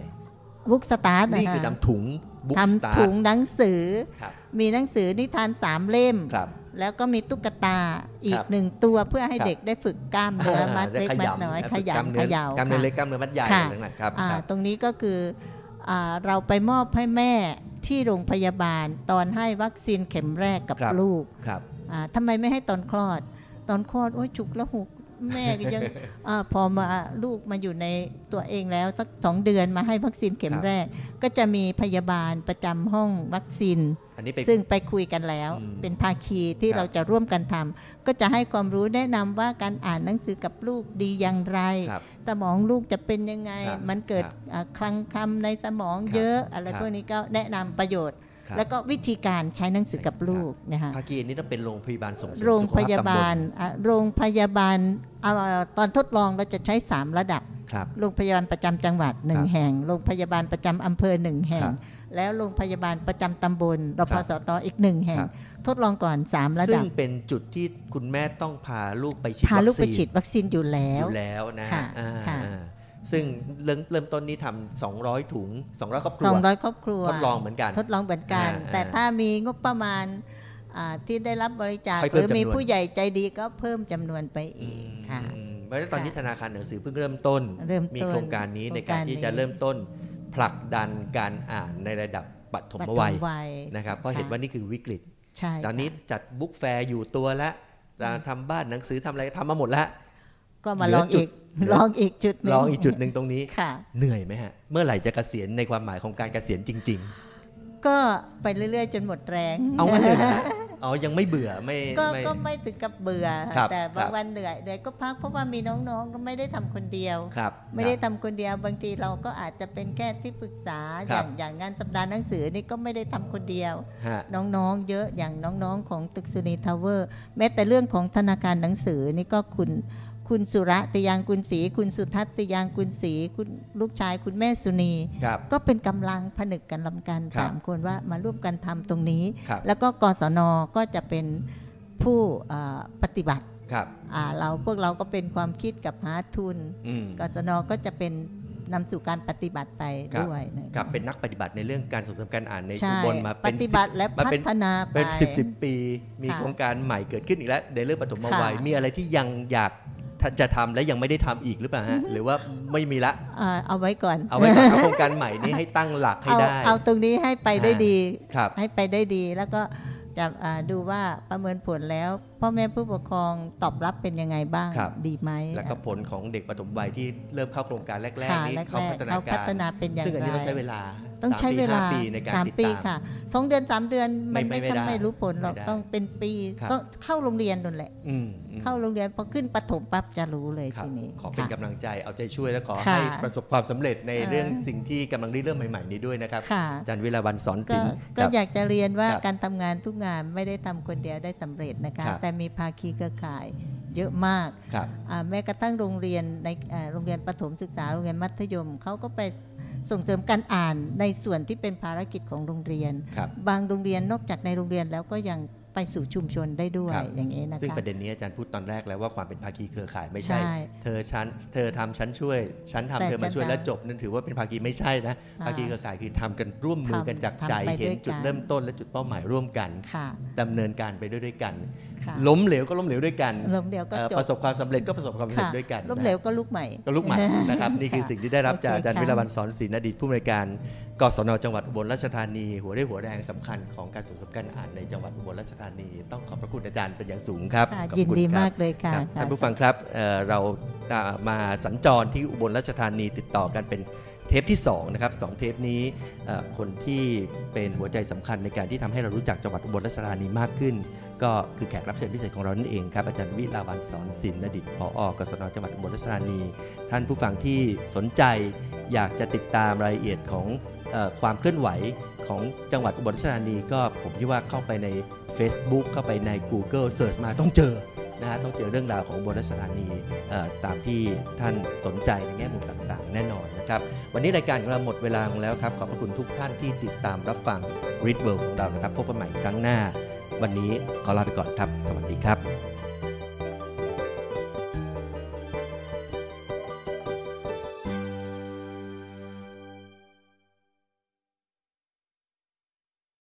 [SPEAKER 2] บุ๊กสตาร์ทนะ
[SPEAKER 1] นี่คือ
[SPEAKER 2] คะ
[SPEAKER 1] ทำถุงบุ๊กสตา
[SPEAKER 2] ทำถุ
[SPEAKER 1] ร์
[SPEAKER 2] งหนังสือ
[SPEAKER 1] ครับ
[SPEAKER 2] มีหนังสือนิทานสามเล่ม
[SPEAKER 1] ครับ
[SPEAKER 2] แล้วก็มีตุ๊กตาอี
[SPEAKER 1] ค
[SPEAKER 2] ก
[SPEAKER 1] รับ
[SPEAKER 2] หนึ่งตัวเพื่อให้
[SPEAKER 1] ครับ
[SPEAKER 2] เด็กได้ฝึกกล้ามเนื้อมัด
[SPEAKER 1] ได้
[SPEAKER 2] เล็ก
[SPEAKER 1] ข
[SPEAKER 2] มัด
[SPEAKER 1] ยำ
[SPEAKER 2] น้อย
[SPEAKER 1] นะ
[SPEAKER 2] ข
[SPEAKER 1] ฝึกกล้าม
[SPEAKER 2] ยำ
[SPEAKER 1] เนื้
[SPEAKER 2] ข
[SPEAKER 1] อยา
[SPEAKER 2] ว
[SPEAKER 1] กล้ามเนื้อ
[SPEAKER 2] ค่ะ
[SPEAKER 1] เล็กกล้ามเนื้อมัดใหญ่
[SPEAKER 2] ค่ะ
[SPEAKER 1] อะไรต่างๆครับ
[SPEAKER 2] อ่า
[SPEAKER 1] ครับ
[SPEAKER 2] ตรงนี้ก็คืออาเราไปมอบให้แม่ที่โรงพยาบาลตอนให้วัคซีนเข็มแรกกับ
[SPEAKER 1] ครับ
[SPEAKER 2] ลูก
[SPEAKER 1] ครับ
[SPEAKER 2] อ่าทำไมไม่ให้ตอนคลอด ตอนคลอดโอ้ยฉุกละหุก แม่ก็ยังอาพอมาลูกมาอยู่ในตัวเองแล้วสักสองเดือนมาให้วัคซีนเข็ม
[SPEAKER 1] ครับ
[SPEAKER 2] แรก ก็จะมีพยาบาลประจำห้องวัคซีน
[SPEAKER 1] อันนี้ไป
[SPEAKER 2] ซึ่งไปคุยกันแล้ว
[SPEAKER 1] อืม
[SPEAKER 2] เป็นภาคีที่
[SPEAKER 1] ครับ
[SPEAKER 2] เราจะร่วมกันทำก็จะให้ความรู้แนะนำว่าการอ่านหนังสือกับลูกดีอย่างไร
[SPEAKER 1] ครับ
[SPEAKER 2] สมองลูกจะเป็นยังไง
[SPEAKER 1] ครับ
[SPEAKER 2] มันเกิด
[SPEAKER 1] ครับ
[SPEAKER 2] อ่าคลังคำในสมอง
[SPEAKER 1] ครับ
[SPEAKER 2] เยอะ อะไร
[SPEAKER 1] ครับ
[SPEAKER 2] พวกนี้ก็แนะนำประโยชน์
[SPEAKER 1] ครับ
[SPEAKER 2] แล้วก็วิธีการใช้หนังสือกับลูกนะคะ
[SPEAKER 1] ภาคีอันนี้ต้องเป็นโรงพยาบาลส่งเสริม
[SPEAKER 2] โรง
[SPEAKER 1] สุข
[SPEAKER 2] พ
[SPEAKER 1] ภ
[SPEAKER 2] ยา
[SPEAKER 1] ตำ
[SPEAKER 2] บาลอะโรงพยาบาลเอาตอนทดลองเราจะใช้ 3 ระดับ
[SPEAKER 1] ครับ
[SPEAKER 2] โรงพยาบาลประจำจังหวัดหนึ่
[SPEAKER 1] ค
[SPEAKER 2] ง
[SPEAKER 1] รับ
[SPEAKER 2] แห่ง โรงพยาบาลประจำอำเภอหนึ่งแห่ง
[SPEAKER 1] ครับ
[SPEAKER 2] แล้วโรงพยาบาลประจำตำบลร
[SPEAKER 1] ค
[SPEAKER 2] พ
[SPEAKER 1] รับ
[SPEAKER 2] สตอีกหนึ่งแห่ง
[SPEAKER 1] ครับ
[SPEAKER 2] ทดลองก่อน 3 ระ
[SPEAKER 1] ซึ่
[SPEAKER 2] ดั
[SPEAKER 1] ง
[SPEAKER 2] บ
[SPEAKER 1] เป็นจุดที่คุณแม่ต้องพาลูกไปฉีด
[SPEAKER 2] พาลูกไป
[SPEAKER 1] วัคซีน
[SPEAKER 2] ฉีดวัคซีนอยู่แล้
[SPEAKER 1] อ
[SPEAKER 2] ว
[SPEAKER 1] ยู่แล้วนะ
[SPEAKER 2] ค่ะ
[SPEAKER 1] ฮะอ่า
[SPEAKER 2] ค่ะ
[SPEAKER 1] อ่า ซึ่งเริ่มเริ่มต้นนี้ทำ200 ถุง 200 ครอบครัว
[SPEAKER 2] 200 ครอบครัว
[SPEAKER 1] ทดลองเหมือนกัน
[SPEAKER 2] ทดลองเหมือนกัน
[SPEAKER 1] อ่า
[SPEAKER 2] แต่
[SPEAKER 1] อ่า
[SPEAKER 2] ถ้ามีงบประมาณอ่าที่ได้รับบริจาค
[SPEAKER 1] ค่อย
[SPEAKER 2] ห
[SPEAKER 1] เพิ่
[SPEAKER 2] รื
[SPEAKER 1] ม
[SPEAKER 2] อมี
[SPEAKER 1] จำนวน
[SPEAKER 2] ผู้ใหญ่ใจดีก็เพิ่มจำนวนไปอีกค่ะ
[SPEAKER 1] อืมเพราะฉะนั้นตอนนี้
[SPEAKER 2] ค่ะ
[SPEAKER 1] ธนาคารหนังสือเพิ่งเริ่มต้น
[SPEAKER 2] เริ่มต้น
[SPEAKER 1] มีโครงการนี้
[SPEAKER 2] โครง
[SPEAKER 1] ในการที่
[SPEAKER 2] การนี้
[SPEAKER 1] จะเริ่มต้นผลักดันการอ่านในระดับปฐมวัย
[SPEAKER 2] ปฐมวัย
[SPEAKER 1] นะครับเพราะเห็นว่านี่คือวิกฤต
[SPEAKER 2] ใช่
[SPEAKER 1] ตอนนี้
[SPEAKER 2] ค่ะ
[SPEAKER 1] จัด book fair อยู่ตัวแล้วอ่าทำบ้านหนังสือทำอะไรทำมาหมดแล้ว
[SPEAKER 2] ก็มา
[SPEAKER 1] เหลื
[SPEAKER 2] ล
[SPEAKER 1] อ
[SPEAKER 2] อง
[SPEAKER 1] จุ
[SPEAKER 2] อี
[SPEAKER 1] ด
[SPEAKER 2] ก
[SPEAKER 1] เห ลือ
[SPEAKER 2] ลองอีกจุดหนึ่ง
[SPEAKER 1] ลองอีกจุดหนึ่งตรงนี้
[SPEAKER 2] ค่ะ
[SPEAKER 1] เหนื่อยไหมฮะ เมื่อไหร่จะเกษียณในความหมายของการเกษียณจริง
[SPEAKER 2] ก็ไปเรื่อยๆ จนหมดแรง
[SPEAKER 1] ๆเอางั้นเลยนะอ๋อยังไม่เบื่อไม่
[SPEAKER 2] ก็
[SPEAKER 1] ไม่
[SPEAKER 2] ก็ไม่ถึงกับเบื่อ
[SPEAKER 1] ครับ
[SPEAKER 2] แต่
[SPEAKER 1] ครับาบ
[SPEAKER 2] งวันเหนื่อยเหนื่อยก็พักเพราะว่ามีน้องๆ ก็ไม่ได้ทำคนเดียว
[SPEAKER 1] ครับ
[SPEAKER 2] ไม่ได้
[SPEAKER 1] ครับ
[SPEAKER 2] ทำคนเดียวบางทีเราก็อาจจะเป็นแค่ที่ปรึกษา
[SPEAKER 1] ค
[SPEAKER 2] อ
[SPEAKER 1] รับ
[SPEAKER 2] ย่างอย่างงานสัปดาห์หนังสือนี่ก็ไม่ได้ทำคนเดียว
[SPEAKER 1] ฮะ
[SPEAKER 2] น้องๆ เยอะอย่างน้องๆ ของตึกสุนีทาวเวอร์แม้แต่เรื่องของธนาคารหนังสือนี่ก็คุณ คุณสุระติยางกุลศรีคุณสุทัศน์ติยางกุลศรีคุณลูกชายคุณแม่สุนี
[SPEAKER 1] ครับ
[SPEAKER 2] ก็เป็นกำลังผนึกกันลำกัน
[SPEAKER 1] ครับ
[SPEAKER 2] สามคนว่ามาร่วมกันทำตรงนี้
[SPEAKER 1] ครับ
[SPEAKER 2] แล้วก็กศนก็จะเป็นผู้เอ่อปฏิบัติ
[SPEAKER 1] ครับ
[SPEAKER 2] อ่าเราพวกเราก็เป็นความคิดกับหาทุน
[SPEAKER 1] อืม
[SPEAKER 2] กศนก็จะเป็นนำสู่การปฏิบัติไป
[SPEAKER 1] ครับ
[SPEAKER 2] ด้วยนะ
[SPEAKER 1] กับเป็นนักปฏิบัติในเรื่องการส่งเสริมการอ่านใน
[SPEAKER 2] ใช่
[SPEAKER 1] อุบลมา
[SPEAKER 2] ป
[SPEAKER 1] เป็น
[SPEAKER 2] ฏิ
[SPEAKER 1] สิบ
[SPEAKER 2] บัติและ
[SPEAKER 1] มา
[SPEAKER 2] พั
[SPEAKER 1] เป็น
[SPEAKER 2] ฒนาไป
[SPEAKER 1] เป็นสิบสิบปี มี
[SPEAKER 2] ค่ะ
[SPEAKER 1] โครงการใหม่เกิดขึ้นอีกแล้วในเรื่องปฐมวัย
[SPEAKER 2] ค่ะ
[SPEAKER 1] มีอะไรที่ยังอยาก จะทำและยังไม่ได้ทำอีกหรือเปล่าฮะหรือว่าไม่มีละ
[SPEAKER 2] อ่าเอาไว้ก่อน
[SPEAKER 1] เอาไว้ก่อนเอาโครงการใหม่นี้ให้ตั้งหลักให้
[SPEAKER 2] เอา
[SPEAKER 1] ได้
[SPEAKER 2] เอาตรงนี้ให้ไปได้ดี
[SPEAKER 1] ครับ
[SPEAKER 2] ให้ไปได้ดีแล้วก็จะอ่าดูว่าประเมินผลแล้ว พ่อแม่ผู้ปกครองตอบรับเป็นยังไงบ้าง
[SPEAKER 1] ครับ
[SPEAKER 2] ดีไหม
[SPEAKER 1] แล้วก็ผลของเด็กปฐมวัยที่เริ่มเข้าโครงการแรก
[SPEAKER 2] ค่ะ
[SPEAKER 1] ๆนี่
[SPEAKER 2] แรกๆ
[SPEAKER 1] เขาพัฒนา
[SPEAKER 2] เขาพั
[SPEAKER 1] การ
[SPEAKER 2] ฒนาเป็นอย่าง
[SPEAKER 1] ซึ่งอันนี้
[SPEAKER 2] ไร
[SPEAKER 1] ต้องใช้เวลา
[SPEAKER 2] ต้องใช้เวลา
[SPEAKER 1] สมปีห้ปีในการ
[SPEAKER 2] สาม
[SPEAKER 1] ติด
[SPEAKER 2] ปี
[SPEAKER 1] ตาม
[SPEAKER 2] ค่ะสองเดือนสามเดือนมัน
[SPEAKER 1] ไม่
[SPEAKER 2] ไม่
[SPEAKER 1] ไม่
[SPEAKER 2] ค่อย
[SPEAKER 1] ได้
[SPEAKER 2] ไม่รู้ผลหรอก
[SPEAKER 1] ไม่ได้
[SPEAKER 2] ต้องเป็นปี
[SPEAKER 1] ครับ
[SPEAKER 2] ต้องเข้าโรงเรียนนั่นแหละ
[SPEAKER 1] อืมอืม
[SPEAKER 2] เข้าโรงเรียนพอขึ้นประถมปั๊บจะรู้เลย
[SPEAKER 1] ครับ
[SPEAKER 2] ทีนี้
[SPEAKER 1] ขอเป็น
[SPEAKER 2] ค่ะ
[SPEAKER 1] กำลังใจเอาใจช่วยและขอ
[SPEAKER 2] ค่ะ
[SPEAKER 1] ให้ประสบความสำเร็จใน
[SPEAKER 2] เออ
[SPEAKER 1] เรื่องสิ่งที่กำลังริเริ่มใหม่ๆนี้ด้วยนะครับ
[SPEAKER 2] ค่ะ
[SPEAKER 1] อาจารย์วิลาวันสอน
[SPEAKER 2] ก็
[SPEAKER 1] ศิลป์
[SPEAKER 2] ก็
[SPEAKER 1] ครับ
[SPEAKER 2] อยากจะเรียนว่า
[SPEAKER 1] ครับ
[SPEAKER 2] การทำงานทุกงานไม่ได้ทำคนเดียวได้สำเร็จนะคะ
[SPEAKER 1] ครับ
[SPEAKER 2] แต่มีภาคีเครือข่ายเยอะมาก
[SPEAKER 1] ครับ
[SPEAKER 2] อ่าแม้กระทั่งโรงเรียนในอ่าโรงเรียนประถมศึกษาโรงเรียนมัธยมเขาก็ไปส่งเสริมการอ่านในส่วนที่เป็นภารกิจของโรงเรียน
[SPEAKER 1] ครับ
[SPEAKER 2] บางโรงเรียนนอกจากในโรงเรียนแล้วก็ยังไปสู่ชุมชนได้ด้วย
[SPEAKER 1] ครับ
[SPEAKER 2] อย่างนี้นะ
[SPEAKER 1] ซึ่ง
[SPEAKER 2] คะ
[SPEAKER 1] ประเด็นนี้อาจารย์พูดตอนแรกแล้วว่าความเป็นภาคีเครือข่ายไม่ใช่
[SPEAKER 2] ใช่
[SPEAKER 1] เธอฉันเธอทำฉันช่วย ฉันทำ
[SPEAKER 2] แต่
[SPEAKER 1] เธอมาช่วย
[SPEAKER 2] ฉัน
[SPEAKER 1] แล้วจบนั่นถือว่าเป็นภาคีไม่ใช่นะ
[SPEAKER 2] อ่า
[SPEAKER 1] ภาคีเครือข่ายคือทำกันร่วมมือกัน
[SPEAKER 2] ทำ
[SPEAKER 1] จากใจ
[SPEAKER 2] ทำไป
[SPEAKER 1] เห็น
[SPEAKER 2] ด้วย
[SPEAKER 1] จุด
[SPEAKER 2] กัน
[SPEAKER 1] เริ่มต้นและจุดเป้าหมายร่วมกัน
[SPEAKER 2] ค่ะ
[SPEAKER 1] ดำเนินการไปด้วยด้วยกัน
[SPEAKER 2] ค่ะ
[SPEAKER 1] ล้มเหลวก็ล้มเหลวด้วยกัน
[SPEAKER 2] ล้มเหลวก็
[SPEAKER 1] เอ่อ
[SPEAKER 2] จบ
[SPEAKER 1] ประสบความสำเร็จก็ประสบความสำเร็จ
[SPEAKER 2] ค่ะ
[SPEAKER 1] ด้วยกัน
[SPEAKER 2] ล้ม
[SPEAKER 1] นะ
[SPEAKER 2] เหลวก็ลุกใหม่
[SPEAKER 1] ก็ลูกหมานะครับนี่คือสิ่งที่ได้รับจากอาจารย์
[SPEAKER 2] โอเค
[SPEAKER 1] วิ
[SPEAKER 2] ค่ะ
[SPEAKER 1] รวันสอนศิลป์อดีตผู้อำนวยการกศนจังหวัดอุบลราชธานี หัวเรี่ยวหัวแรงสำคัญของการส่งเสริมการอ่านในจังหวัดอุบลราชธานี ต้องขอบพระคุณอาจารย์เป็นอย่างสูงครับ
[SPEAKER 2] ค่ะ
[SPEAKER 1] ขอบ
[SPEAKER 2] ยิน
[SPEAKER 1] คุณ
[SPEAKER 2] ดี
[SPEAKER 1] ครับ
[SPEAKER 2] มากเลยค่ะ
[SPEAKER 1] ครับ
[SPEAKER 2] ค่ะ
[SPEAKER 1] ท่านผู้ฟังครับเอ่อเราอ่ามาสัญจรที่อุบลราชธานีติดต่อกันเป็น เทปที่2นะครับสองเทปนี้คนที่เป็นหัวใจสำคัญในการที่ทำให้เรารู้จักจังหวัดอุบลราชธานีมากขึ้น ก็คือแขกรับเชิญพิเศษของเรานั่นเองครับอาจารย์วิลาวันสอนศิลป์อดีตผอกศนจังหวัดอุบลราชธานี ท่านผู้ฟังที่สนใจอยากจะติดตามรายละเอียดของอความเคลื่อนไหวของจังหวัดอุบลราชธานี ก็ผมคิดว่าเข้าไปใน Facebook เข้าไปใน Google Search มาต้องเจอ นะฮะต้องเจอเรื่องราวของโบราชธานีตามที่ท่านสนใจในแง่มุมต่างๆ แน่นอนนะครับ วันนี้รายการของเราหมดเวลาลงแล้วครับ ขอบพระคุณทุกท่านที่ติดตามรับฟัง Read World ของเรานะครับ พบกันใหม่ครั้งหน้า วันนี้ขอลาไปก่อนครับ สวัสดีครับ